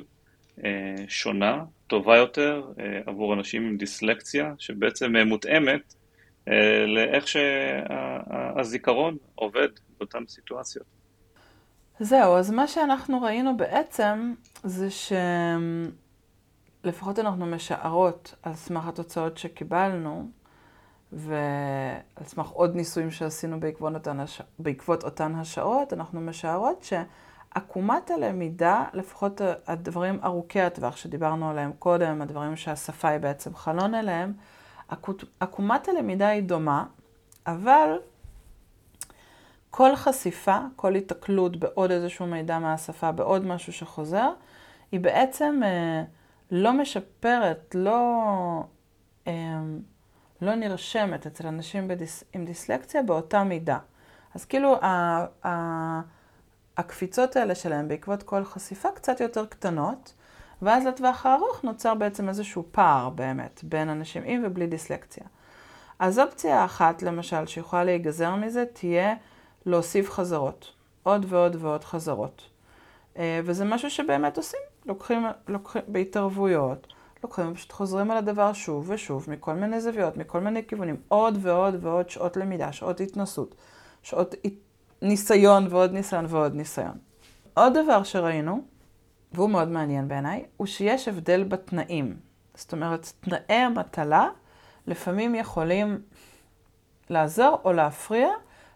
שונה, טובה יותר, עבור אנשים עם דיסלקציה, שבעצם מותאמת לאיך שהזיכרון עובד באותן סיטואציות? זהו, אז מה שאנחנו ראינו בעצם זה שלפחות אנחנו משערות על סמך התוצאות שקיבלנו ועל סמך עוד ניסויים שעשינו בעקבות אותן, הש... בעקבות אותן השעות, אנחנו משערות שעקומת הלמידה, לפחות הדברים ארוכי הטווח שדיברנו עליהם קודם, הדברים שהשפה היא בעצם חלון אליהם, עקומת הלמידה היא דומה, אבל כל חשיפה, כל התקלות בעוד איזשהו מידע מהשפה, בעוד משהו שחוזר, היא בעצם אה, לא משפרת, לא, אה, לא נרשמת אצל אנשים בדיס, עם דיסלקציה באותה מידה. אז כאילו ה, ה, הקפיצות האלה שלהם בעקבות כל חשיפה קצת יותר קטנות, ואז לטווח הארוך נוצר בעצם איזשהו פער באמת בין אנשים עם ובלי דיסלקציה. אז אופציה אחת, למשל, שיכולה להיגזר מזה, תהיה להוסיף חזרות. עוד ועוד ועוד חזרות. אה, וזה משהו שבאמת עושים לוקחים, לוקחים בהתערבויות, לוקחים ופשוט חוזרים על הדבר שוב ושוב, מכל מיני זוויות, מכל מיני כיוונים, עוד ועוד ועוד שעות למידה, שעות התנסות, שעות ניסיון ועוד ניסיון ועוד ניסיון. עוד דבר שראינו, והוא מאוד מעניין בעיניי, הוא שיש הבדל בתנאים. זאת אומרת, תנאי המטלה לפעמים יכולים לעזור או להפריע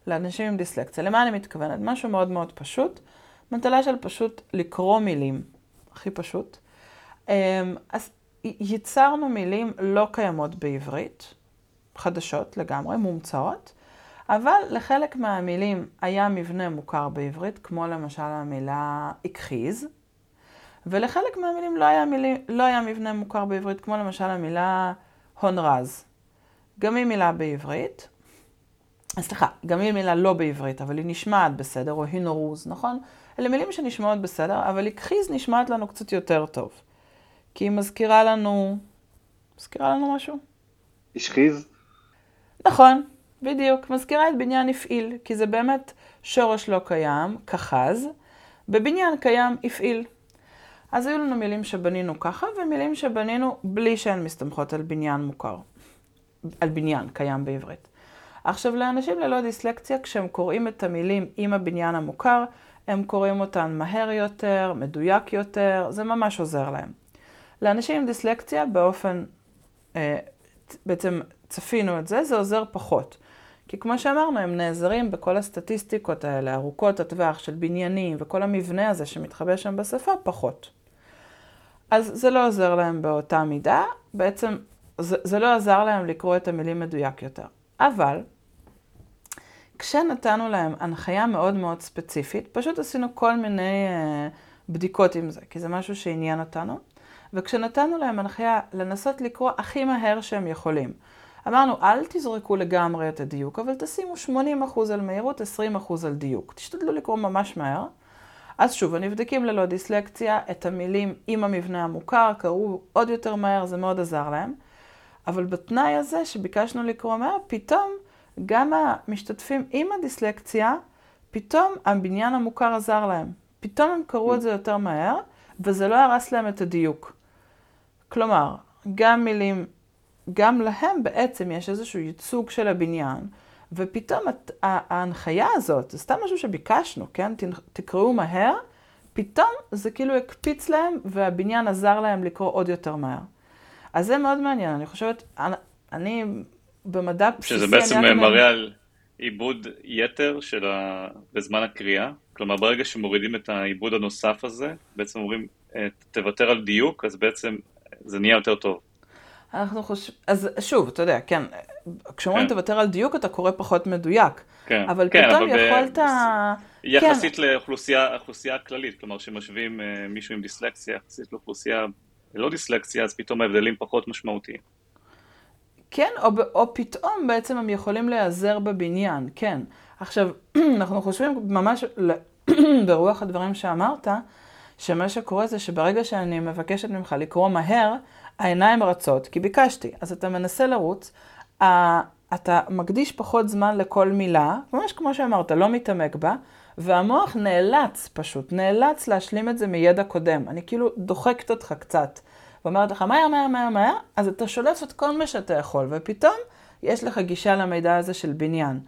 לאנשים עם דיסלקציה. למה אני מתכוונת? משהו מאוד מאוד פשוט. מטלה של פשוט לקרוא מילים, הכי פשוט. אמ, אז ייצרנו מילים לא קיימות בעברית, חדשות לגמרי, מומצאות, אבל לחלק מהמילים היה מבנה מוכר בעברית, כמו למשל המילה הכחיז, ולחלק מהמילים לא היה, מילים, לא היה מבנה מוכר בעברית, כמו למשל המילה הון רז. גם היא מילה בעברית, סליחה, גם היא מילה לא בעברית, אבל היא נשמעת בסדר, או הינורוז, נכון? אלה מילים שנשמעות בסדר, אבל הכחיז נשמעת לנו קצת יותר טוב. כי היא מזכירה לנו... מזכירה לנו משהו? השחיז? נכון, בדיוק. מזכירה את בניין הפעיל, כי זה באמת שורש לא קיים, כחז, בבניין קיים הפעיל. אז היו לנו מילים שבנינו ככה, ומילים שבנינו בלי שהן מסתמכות על בניין מוכר. על בניין קיים בעברית. עכשיו, לאנשים ללא דיסלקציה, כשהם קוראים את המילים עם הבניין המוכר, הם קוראים אותן מהר יותר, מדויק יותר, זה ממש עוזר להם. לאנשים עם דיסלקציה באופן, אה, בעצם צפינו את זה, זה עוזר פחות. כי כמו שאמרנו, הם נעזרים בכל הסטטיסטיקות האלה, ארוכות הטווח של בניינים וכל המבנה הזה שמתחבא שם בשפה, פחות. אז זה לא עוזר להם באותה מידה, בעצם זה, זה לא עזר להם לקרוא את המילים מדויק יותר. אבל, כשנתנו להם הנחיה מאוד מאוד ספציפית, פשוט עשינו כל מיני uh, בדיקות עם זה, כי זה משהו שעניין אותנו, וכשנתנו להם הנחיה לנסות לקרוא הכי מהר שהם יכולים. אמרנו, אל תזרקו לגמרי את הדיוק, אבל תשימו 80% על מהירות, 20% על דיוק. תשתדלו לקרוא ממש מהר. אז שוב, הנבדקים ללא דיסלקציה, את המילים עם המבנה המוכר, קראו עוד יותר מהר, זה מאוד עזר להם. אבל בתנאי הזה שביקשנו לקרוא מהר, פתאום גם המשתתפים עם הדיסלקציה, פתאום הבניין המוכר עזר להם. פתאום הם קראו את זה יותר מהר, וזה לא הרס להם את הדיוק. כלומר, גם מילים, גם להם בעצם יש איזשהו ייצוג של הבניין, ופתאום ההנחיה הזאת, זה סתם משהו שביקשנו, כן? תקראו מהר, פתאום זה כאילו הקפיץ להם, והבניין עזר להם לקרוא עוד יותר מהר. אז זה מאוד מעניין, אני חושבת, אני במדע בסיסי... שזה בעצם מראה על עיבוד יתר של ה... בזמן הקריאה, כלומר ברגע שמורידים את העיבוד הנוסף הזה, בעצם אומרים, אה, תוותר על דיוק, אז בעצם זה נהיה יותר טוב. אנחנו חושבים, אז שוב, אתה יודע, כן, כשאומרים כן. תוותר על דיוק אתה קורא פחות מדויק. כן, אבל כן, פתאום אבל יכולת... ב... יחסית כן. לאוכלוסייה הכללית, כלומר שמשווים uh, מישהו עם דיסלקציה יחסית לאוכלוסייה ללא דיסלקציה, אז פתאום ההבדלים פחות משמעותיים. כן, או, או פתאום בעצם הם יכולים להיעזר בבניין, כן. עכשיו, אנחנו חושבים ממש ברוח הדברים שאמרת, שמה שקורה זה שברגע שאני מבקשת ממך לקרוא מהר, העיניים רצות, כי ביקשתי. אז אתה מנסה לרוץ, אתה מקדיש פחות זמן לכל מילה, ממש כמו שאמרת, לא מתעמק בה, והמוח נאלץ פשוט, נאלץ להשלים את זה מידע קודם. אני כאילו דוחקת אותך קצת, ואומרת לך, מהר, מהר, מהר, מהר, אז אתה שולף את כל מה שאתה יכול, ופתאום יש לך גישה למידע הזה של בניין.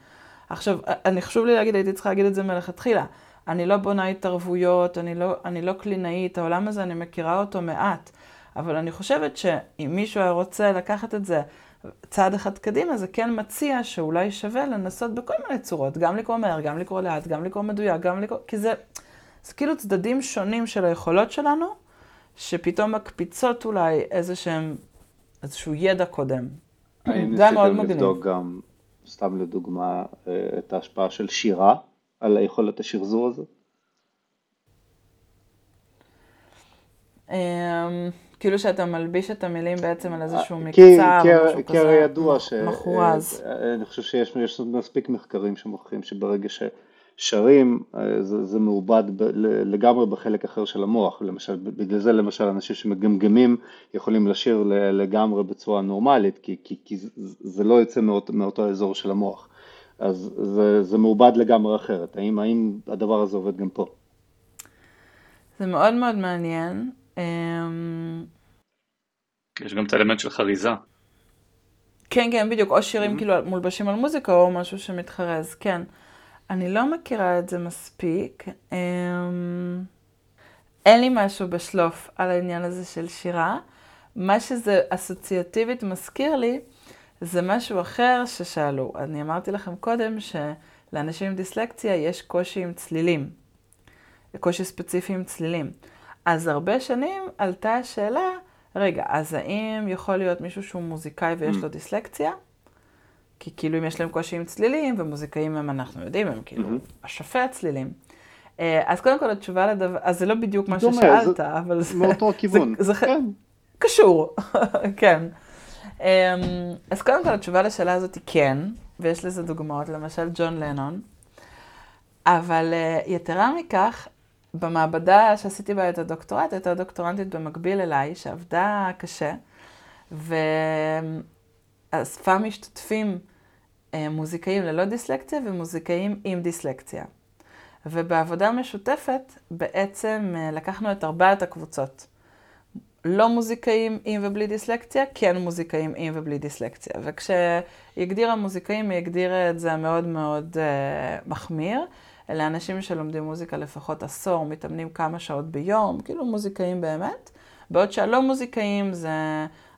עכשיו, אני חשוב לי להגיד, הייתי צריכה להגיד את זה מלכתחילה. אני לא בונה התערבויות, אני לא, אני לא קלינאית, העולם הזה, אני מכירה אותו מעט. אבל אני חושבת שאם מישהו היה רוצה לקחת את זה צעד אחד קדימה, זה כן מציע שאולי שווה לנסות בכל מיני צורות, גם לקרוא מהר, גם לקרוא לאט, גם לקרוא מדויק, גם לקרוא... כי זה, זה כאילו צדדים שונים של היכולות שלנו, שפתאום מקפיצות אולי איזשהם, איזשהו ידע קודם. זה מאוד מגניב. לבדוק גם, סתם לדוגמה, אה, את ההשפעה של שירה על היכולת השחזור הזה? אמ, כאילו שאתה מלביש את המילים בעצם על איזשהו מקצר, או משהו כזה, כי הרי ידוע ש... מחורז. אה, אני חושב שיש מספיק מחקרים שמוכיחים שברגע ששרים אה, זה, זה מעובד ב, לגמרי בחלק אחר של המוח, למשל, בגלל זה למשל אנשים שמגמגמים יכולים לשיר לגמרי בצורה נורמלית, כי, כי, כי זה לא יוצא מאות, מאותו אזור של המוח. אז זה, זה מעובד לגמרי אחרת. האם, האם הדבר הזה עובד גם פה? זה מאוד מאוד מעניין. אמ, יש גם את האלמנט של חריזה. כן, כן, בדיוק, או שירים Mhm. כאילו מולבשים על מוזיקה, או משהו שמתחרז, כן. אני לא מכירה את זה מספיק. אמ, אין לי משהו בשלוף על העניין הזה של שירה. מה שזה אסוציאטיבית מזכיר לי, זה משהו אחר ששאלו. אני אמרתי לכם קודם שלאנשים עם דיסלקציה יש קושי עם צלילים. קושי ספציפי עם צלילים. אז הרבה שנים עלתה השאלה, רגע, אז האם יכול להיות מישהו שהוא מוזיקאי ויש לו דיסלקציה? כי כאילו אם יש להם קושי עם צלילים, ומוזיקאים הם, אנחנו יודעים, הם כאילו. אשפי הצלילים. אה, אז קודם כל התשובה לדבר, אז זה לא בדיוק מה ששאלת, אבל זה... מאותו הכיוון. כן. קשור, כן. אמ, אז קודם כל התשובה לשאלה הזאת היא כן, ויש לזה דוגמאות, למשל ג'ון לנון. אבל אה, יתרה מכך, במעבדה שעשיתי בה את הדוקטורט, הייתה דוקטורנטית במקביל אליי, שעבדה קשה, ואספה משתתפים אה, מוזיקאים ללא דיסלקציה ומוזיקאים עם דיסלקציה. ובעבודה משותפת בעצם אה, לקחנו את ארבעת הקבוצות. לא מוזיקאים עם ובלי דיסלקציה, כן מוזיקאים עם ובלי דיסלקציה. וכשהיא הגדירה מוזיקאים, היא הגדירה את זה מאוד מאוד uh, מחמיר. אלה אנשים שלומדים מוזיקה לפחות עשור, מתאמנים כמה שעות ביום, כאילו מוזיקאים באמת. בעוד שהלא מוזיקאים זה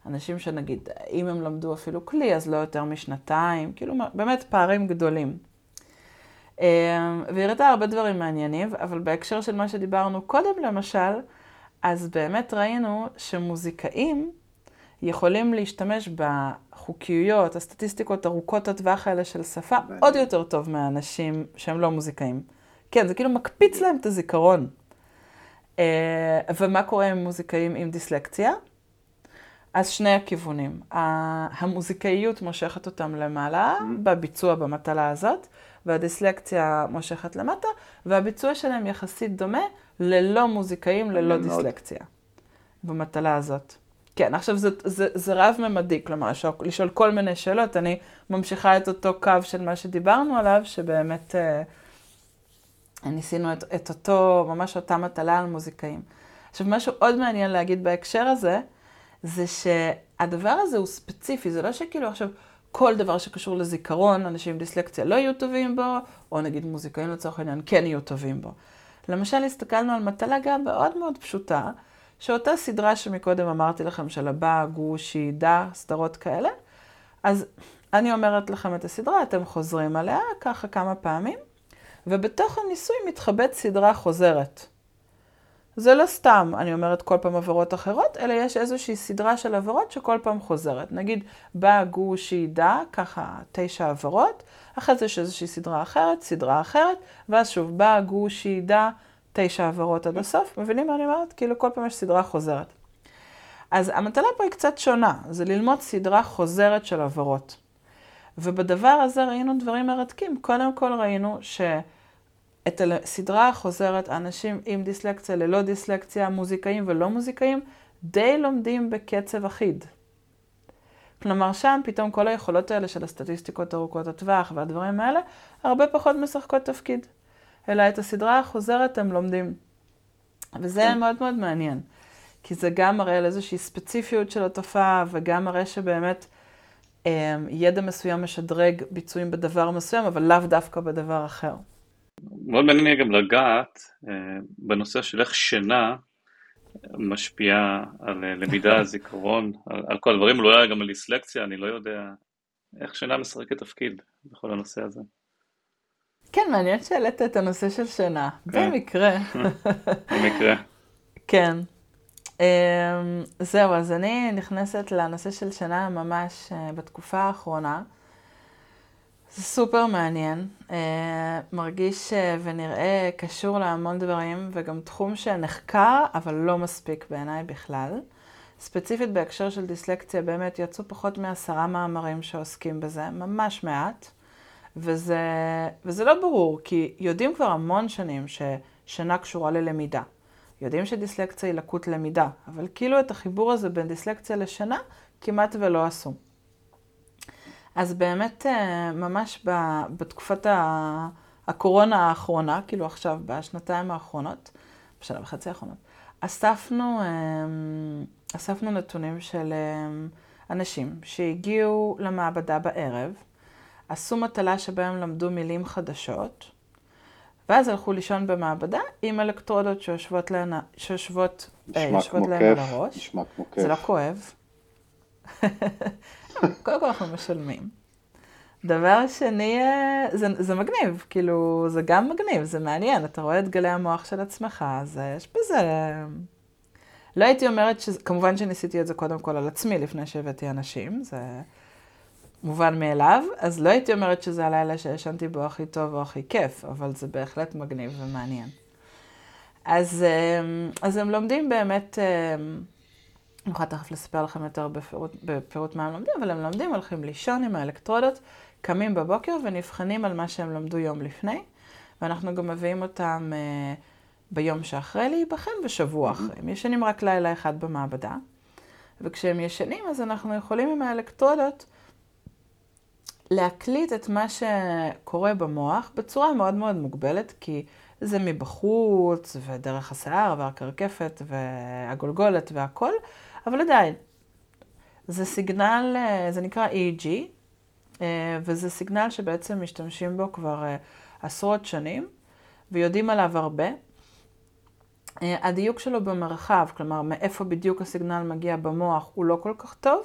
אנשים שנגיד, אם הם למדו אפילו כלי, אז לא יותר משנתיים, כאילו באמת פערים גדולים. אה, והיא הראתה הרבה דברים מעניינים, אבל בהקשר של מה שדיברנו קודם למשל, אז באמת ראינו שמוזיקאים יכולים להשתמש בחוקיויות, הסטטיסטיקות ארוכות הטווח האלה של שפה, מעניין. עוד יותר טוב מהאנשים שהם לא מוזיקאים. כן, זה כאילו מקפיץ להם את הזיכרון. אה, ומה קורה עם מוזיקאים עם דיסלקציה? אז שני הכיוונים. המוזיקאיות מושכת אותם למעלה, בביצוע במטלה הזאת, והדיסלקציה מושכת למטה, והביצוע שלהם יחסית דומה ללא מוזיקאים, ללא. דיסלקציה, במטלה הזאת. כן, עכשיו זה, זה, זה רב-ממדי, כלומר, לשאול, לשאול כל מיני שאלות. אני ממשיכה את אותו קו של מה שדיברנו עליו, שבאמת אה, ניסינו את, את אותו, ממש אותה מטלה על מוזיקאים. עכשיו, משהו עוד מעניין להגיד בהקשר הזה, זה שהדבר הזה הוא ספציפי, זה לא שכאילו עכשיו כל דבר שקשור לזיכרון, אנשים עם דיסלקציה לא יהיו טובים בו, או נגיד מוזיקאים לצורך העניין כן יהיו טובים בו. למשל, הסתכלנו על מטלה גם מאוד מאוד פשוטה, שאותה סדרה שמקודם אמרתי לכם, של הבא, גוש, ידע, סדרות כאלה, אז אני אומרת לכם את הסדרה, אתם חוזרים עליה ככה כמה פעמים, ובתוך הניסוי מתחבאת סדרה חוזרת. זה לא סתם, אני אומרת כל פעם עבירות אחרות, אלא יש איזושהי סדרה של עבירות שכל פעם חוזרת. נגיד, בא גוש ידע, ככה תשע עבירות, אחרי זה יש איזושהי סדרה אחרת, סדרה אחרת, ואז שוב, בא גוש ידע, תשע עבירות עד הסוף. מבינים מה אני אומרת? כאילו כל פעם יש סדרה חוזרת. אז המטלה פה היא קצת שונה, זה ללמוד סדרה חוזרת של עבירות. ובדבר הזה ראינו דברים מרתקים. קודם כל ראינו ש... את הסדרה החוזרת, אנשים עם דיסלקציה, ללא דיסלקציה, מוזיקאים ולא מוזיקאים, די לומדים בקצב אחיד. כלומר, שם פתאום כל היכולות האלה של הסטטיסטיקות ארוכות הטווח והדברים האלה, הרבה פחות משחקות תפקיד. אלא את הסדרה החוזרת הם לומדים. וזה כן. מאוד מאוד מעניין. כי זה גם מראה על איזושהי ספציפיות של התופעה, וגם מראה שבאמת אה, ידע מסוים משדרג ביצועים בדבר מסוים, אבל לאו דווקא בדבר אחר. מאוד מעניין יהיה גם לגעת אה, בנושא של איך שינה משפיעה על אה, למידה, זיכרון, על, על כל הדברים, אולי גם על דיסלקציה, אני לא יודע איך שינה משחקת תפקיד בכל הנושא הזה. כן, מעניין שהעלית את הנושא של שינה. כן. במקרה. במקרה. כן. אמ, זהו, אז אני נכנסת לנושא של שינה ממש בתקופה האחרונה. זה סופר מעניין, אה, מרגיש אה, ונראה קשור להמון דברים, וגם תחום שנחקר, אבל לא מספיק בעיניי בכלל. ספציפית בהקשר של דיסלקציה, באמת יצאו פחות מעשרה מאמרים שעוסקים בזה, ממש מעט. וזה, וזה לא ברור, כי יודעים כבר המון שנים ששינה קשורה ללמידה. יודעים שדיסלקציה היא לקות למידה, אבל כאילו את החיבור הזה בין דיסלקציה לשינה כמעט ולא עשו. אז באמת אה, ממש בתקופת הקורונה האחרונה, כאילו עכשיו בשנתיים האחרונות, בשנה וחצי האחרונות, אספנו, אספנו נתונים של אנשים שהגיעו למעבדה בערב, עשו מטלה שבה הם למדו מילים חדשות, ואז הלכו לישון במעבדה עם אלקטרודות שיושבות להן, שיושבות, יושבות להן על הראש. נשמע כמו כיף. זה לא כואב. קודם כל אנחנו משלמים. דבר שני, אה, זה, זה מגניב, כאילו, זה גם מגניב, זה מעניין, אתה רואה את גלי המוח של עצמך, אז אה, יש בזה... לא הייתי אומרת ש... כמובן שניסיתי את זה קודם כל על עצמי לפני שהבאתי אנשים, זה מובן מאליו, אז לא הייתי אומרת שזה הלילה שישנתי בו הכי טוב או הכי כיף, אבל זה בהחלט מגניב ומעניין. אז, אה, אז הם לומדים באמת, אני יכולה תכף לספר לכם יותר בפירוט, בפירוט מה הם לומדים, אבל הם לומדים, הולכים לישון עם האלקטרודות. קמים בבוקר ונבחנים על מה שהם למדו יום לפני, ואנחנו גם מביאים אותם uh, ביום שאחרי להיבחן ושבוע אחרי. הם ישנים רק לילה אחד במעבדה, וכשהם ישנים אז אנחנו יכולים עם האלקטרודות להקליט את מה שקורה במוח בצורה מאוד מאוד מוגבלת, כי זה מבחוץ, ודרך השיער, והקרקפת, והגולגולת והכל, אבל עדיין, זה סיגנל, אה, זה נקרא EEG, אה, וזה סיגנל שבעצם משתמשים בו כבר אה, עשרות שנים, ויודעים עליו הרבה. הדיוק שלו במרחב, כלומר מאיפה בדיוק הסיגנל מגיע במוח, הוא לא כל כך טוב,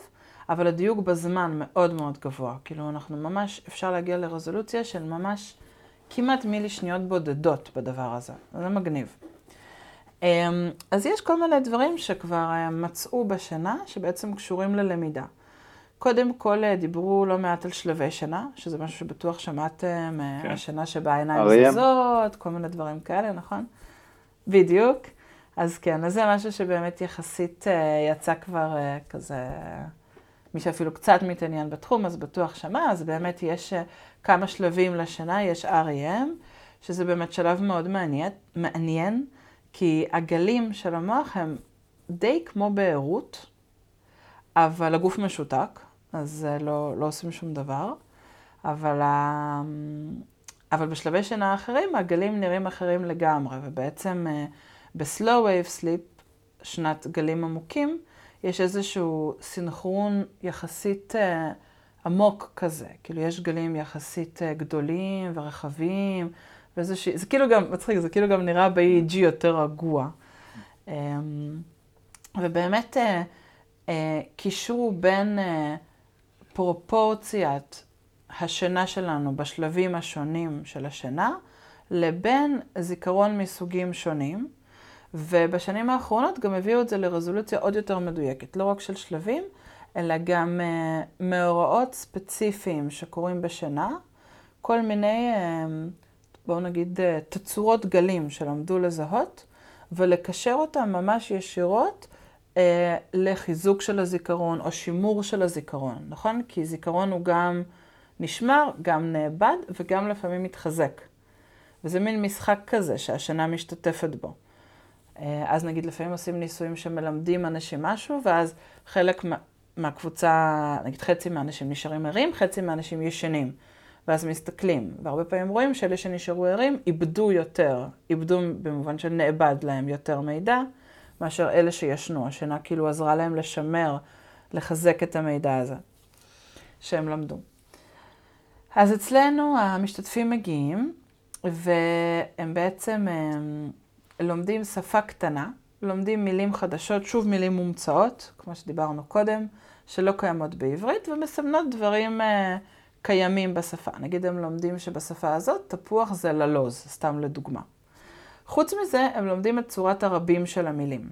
אבל הדיוק בזמן מאוד מאוד גבוה. כאילו אנחנו ממש, אפשר להגיע לרזולוציה של ממש כמעט מילי שניות בודדות בדבר הזה. זה מגניב. אז יש כל מיני דברים שכבר מצאו בשינה, שבעצם קשורים ללמידה. קודם כל אה, דיברו לא מעט על שלבי שינה, שזה משהו שבטוח שמעתם, אה, כן. השינה שבה העיניים זזות, כל מיני דברים כאלה, נכון? בדיוק. אז כן, אז זה משהו שבאמת יחסית אה, יצא כבר כזה, מי שאפילו קצת מתעניין בתחום, אז בטוח שמע, אז באמת יש כמה שלבים לשינה, יש REM, שזה באמת שלב מאוד מעניין, מעניין, כי הגלים של המוח הם די כמו בעירות, אבל הגוף משותק, אז לא, לא עושים שום דבר. אבל, ה... אבל בשלבי שינה אחרים, הגלים נראים אחרים לגמרי, ובעצם אה, ב-slow wave sleep, שנת גלים עמוקים, יש איזשהו סינכרון יחסית uh, עמוק כזה. כאילו, יש גלים יחסית uh, גדולים ורחבים, ואיזושהי, זה כאילו גם, מצחיק, זה כאילו גם נראה ב-EEG יותר רגוע. Um, ובאמת, uh, uh, קישרו בין... Uh, פרופורציית השינה שלנו בשלבים השונים של השינה, לבין זיכרון מסוגים שונים. ובשנים האחרונות גם הביאו את זה לרזולוציה עוד יותר מדויקת, לא רק של שלבים, אלא גם uh, מאורעות ספציפיים שקורים בשינה, כל מיני, uh, בואו נגיד, uh, תצורות גלים שלמדו לזהות, ולקשר אותם ממש ישירות אה, לחיזוק של הזיכרון או שימור של הזיכרון, נכון? כי זיכרון הוא גם נשמר, גם נאבד וגם לפעמים מתחזק. וזה מין משחק כזה שהשינה משתתפת בו. אה, אז נגיד לפעמים עושים ניסויים שמלמדים אנשים משהו, ואז חלק מה, מהקבוצה, נגיד חצי מהאנשים נשארים ערים, חצי מהאנשים ישנים. ואז מסתכלים, והרבה פעמים רואים שאלה שנשארו ערים איבדו יותר, איבדו במובן של נאבד להם יותר מידע, מאשר אלה שישנו. השינה כאילו עזרה להם לשמר, לחזק את המידע הזה שהם למדו. אז אצלנו המשתתפים מגיעים, והם בעצם הם לומדים שפה קטנה, לומדים מילים חדשות, שוב מילים מומצאות, כמו שדיברנו קודם, שלא קיימות בעברית, ומסמנות דברים uh, קיימים בשפה. נגיד הם לומדים שבשפה הזאת תפוח זה ללוז, סתם לדוגמה. חוץ מזה, הם לומדים את צורת הרבים של המילים.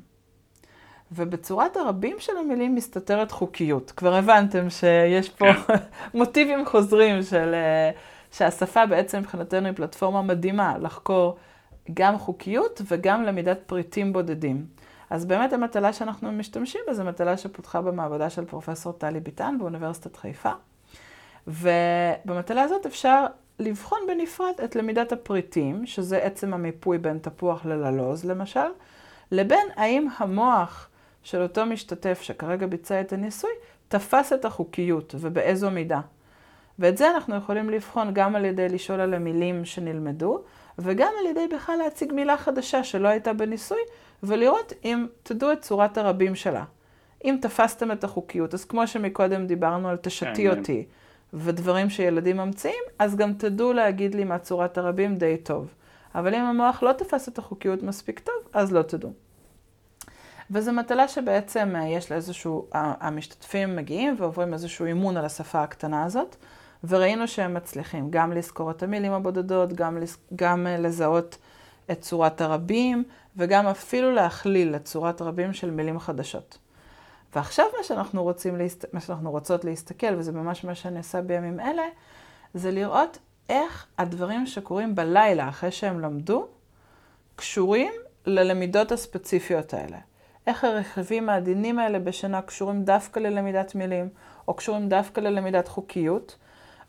ובצורת הרבים של המילים מסתתרת חוקיות. כבר הבנתם שיש פה כן. מוטיבים חוזרים של... אה, שהשפה בעצם מבחינתנו היא פלטפורמה מדהימה לחקור גם חוקיות וגם למידת פריטים בודדים. אז באמת המטלה שאנחנו משתמשים בה זו מטלה שפותחה במעבדה של פרופסור טלי ביטן באוניברסיטת חיפה. ובמטלה הזאת אפשר לבחון בנפרד את למידת הפריטים, שזה עצם המיפוי בין תפוח לללוז למשל, לבין האם המוח של אותו משתתף שכרגע ביצע את הניסוי, תפס את החוקיות ובאיזו מידה. ואת זה אנחנו יכולים לבחון גם על ידי לשאול על המילים שנלמדו, וגם על ידי בכלל להציג מילה חדשה שלא הייתה בניסוי, ולראות אם תדעו את צורת הרבים שלה. אם תפסתם את החוקיות, אז כמו שמקודם דיברנו על תשתי כן, אותי, ודברים שילדים ממציאים, אז גם תדעו להגיד לי מה צורת הרבים די טוב. אבל אם המוח לא תפס את החוקיות מספיק טוב, אז לא תדעו. וזו מטלה שבעצם אה, יש לה איזשהו, המשתתפים מגיעים ועוברים איזשהו אימון על השפה הקטנה הזאת, וראינו שהם מצליחים גם לזכור את המילים הבודדות, גם, גם אה, לזהות את צורת הרבים, וגם אפילו להכליל את צורת רבים של מילים חדשות. ועכשיו מה שאנחנו, רוצים, מה שאנחנו רוצות להסתכל, וזה ממש מה שאני עושה בימים אלה, זה לראות איך הדברים שקורים בלילה אחרי שהם למדו, קשורים ללמידות הספציפיות האלה. איך הרכיבים העדינים האלה בשינה קשורים דווקא ללמידת מילים, או קשורים דווקא ללמידת חוקיות,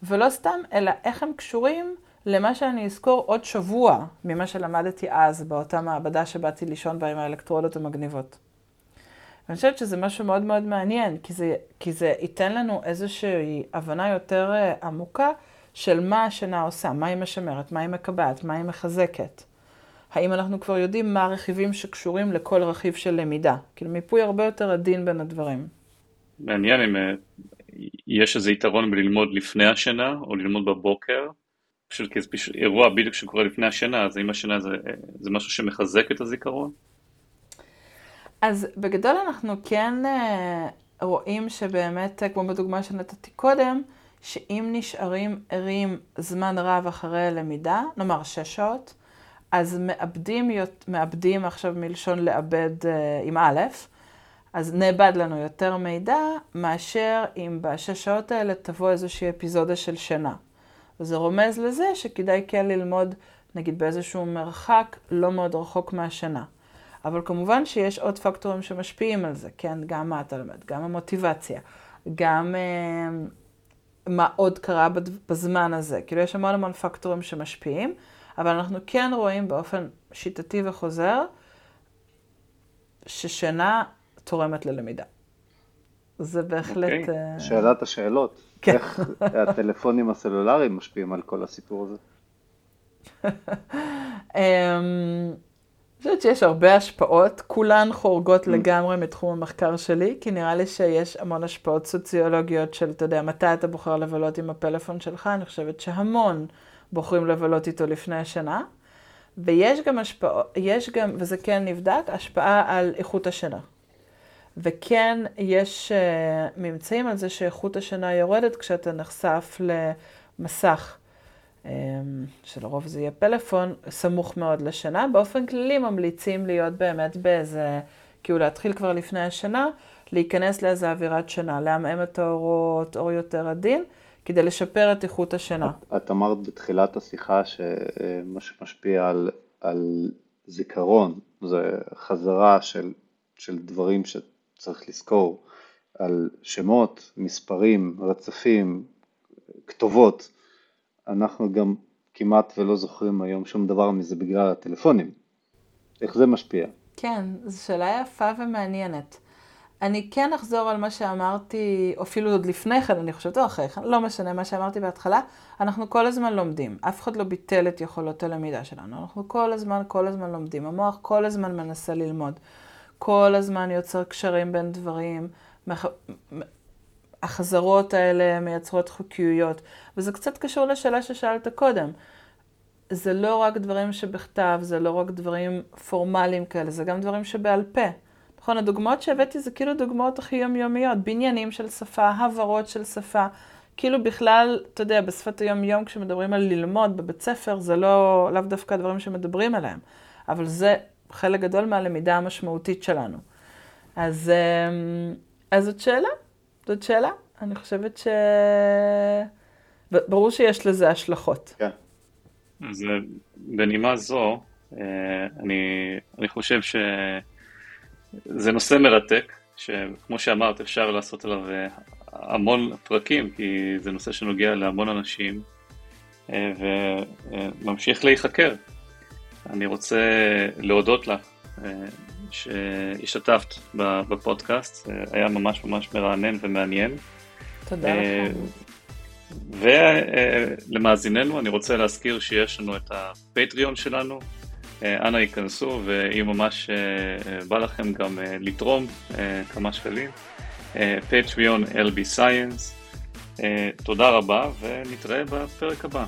ולא סתם, אלא איך הם קשורים למה שאני אזכור עוד שבוע ממה שלמדתי אז באותה מעבדה שבאתי לישון בה עם האלקטרודות המגניבות. אני חושבת שזה משהו מאוד מאוד מעניין, כי זה, כי זה ייתן לנו איזושהי הבנה יותר uh, עמוקה של מה השינה עושה, מה היא משמרת, מה היא מקבעת, מה היא מחזקת. האם אנחנו כבר יודעים מה הרכיבים שקשורים לכל רכיב של למידה? כאילו מיפוי הרבה יותר עדין בין הדברים. מעניין אם אה, יש איזה יתרון בללמוד לפני השינה או ללמוד בבוקר, פשוט כי זה אירוע בדיוק שקורה לפני השינה, אז האם השינה זה, אה, זה משהו שמחזק את הזיכרון? אז בגדול אנחנו כן אה, רואים שבאמת, כמו בדוגמה שנתתי קודם, שאם נשארים ערים זמן רב אחרי הלמידה, נאמר שש שעות, אז מאבדים, מאבדים עכשיו מלשון לאבד אה, עם א', אז נאבד לנו יותר מידע, מאשר אם בשש שעות האלה תבוא איזושהי אפיזודה של שינה. וזה רומז לזה שכדאי כן ללמוד, נגיד באיזשהו מרחק לא מאוד רחוק מהשינה. אבל כמובן שיש עוד פקטורים שמשפיעים על זה, כן? גם מה אתה לומד, גם המוטיבציה, גם אה, מה עוד קרה בזמן הזה. כאילו יש המון המון פקטורים שמשפיעים. אבל אנחנו כן רואים באופן שיטתי וחוזר, ששינה תורמת ללמידה. זה בהחלט... Okay. אוקיי. Uh... שאלת השאלות. כן. איך הטלפונים הסלולריים משפיעים על כל הסיפור הזה? אני חושבת שיש הרבה השפעות, כולן חורגות mm. לגמרי מתחום המחקר שלי, כי נראה לי שיש המון השפעות סוציולוגיות של, אתה יודע, מתי אתה בוחר לבלות עם הפלאפון שלך, אני חושבת שהמון בוחרים לבלות איתו לפני השינה. ויש גם השפעות, יש גם, וזה כן נבדק, השפעה על איכות השינה. וכן, יש uh, ממצאים על זה שאיכות השינה יורדת כשאתה נחשף למסך, שלרוב זה יהיה פלאפון, סמוך מאוד לשינה. באופן כללי ממליצים להיות באמת באיזה, כאילו להתחיל כבר לפני השינה, להיכנס לאיזה אווירת שינה, לעמעם את האורות, אור יותר עדין. כדי לשפר את איכות השינה. את, את אמרת בתחילת השיחה שמה שמשפיע על, על זיכרון זה חזרה של, של דברים שצריך לזכור, על שמות, מספרים, רצפים, כתובות. אנחנו גם כמעט ולא זוכרים היום שום דבר מזה בגלל הטלפונים. איך זה משפיע? כן, זו שאלה יפה ומעניינת. אני כן אחזור על מה שאמרתי, אפילו עוד לפני כן, אני חושבת, או אחרי כן, לא משנה מה שאמרתי בהתחלה, אנחנו כל הזמן לומדים. אף אחד לא ביטל את יכולות הלמידה שלנו. אנחנו כל הזמן, כל הזמן לומדים. המוח כל הזמן מנסה ללמוד. כל הזמן יוצר קשרים בין דברים. החזרות האלה מייצרות חוקיויות. וזה קצת קשור לשאלה ששאלת קודם. זה לא רק דברים שבכתב, זה לא רק דברים פורמליים כאלה, זה גם דברים שבעל פה. נכון, הדוגמאות שהבאתי זה כאילו דוגמאות הכי יומיומיות, בניינים של שפה, הברות של שפה. כאילו בכלל, אתה יודע, בשפת היום-יום כשמדברים על ללמוד בבית ספר, זה לא, לאו דווקא הדברים שמדברים עליהם, אבל זה חלק גדול מהלמידה המשמעותית שלנו. אז, אמ, אז זאת שאלה, זאת שאלה. אני חושבת ש... ברור שיש לזה השלכות. כן. אז אה, בנימה זו, אה, אני, אני חושב ש... זה נושא מרתק, שכמו שאמרת אפשר לעשות עליו אה, המון פרקים, כי זה נושא שנוגע להמון אנשים וממשיך להיחקר. אני רוצה להודות לך שהשתתפת בפודקאסט, היה ממש ממש מרענן ומעניין. תודה לך. ולמאזיננו אני רוצה להזכיר שיש לנו את הפטריון שלנו, אנא ייכנסו ואם ממש בא לכם גם לתרום כמה שקלים, פטריון LB Science. תודה רבה ונתראה בפרק הבא.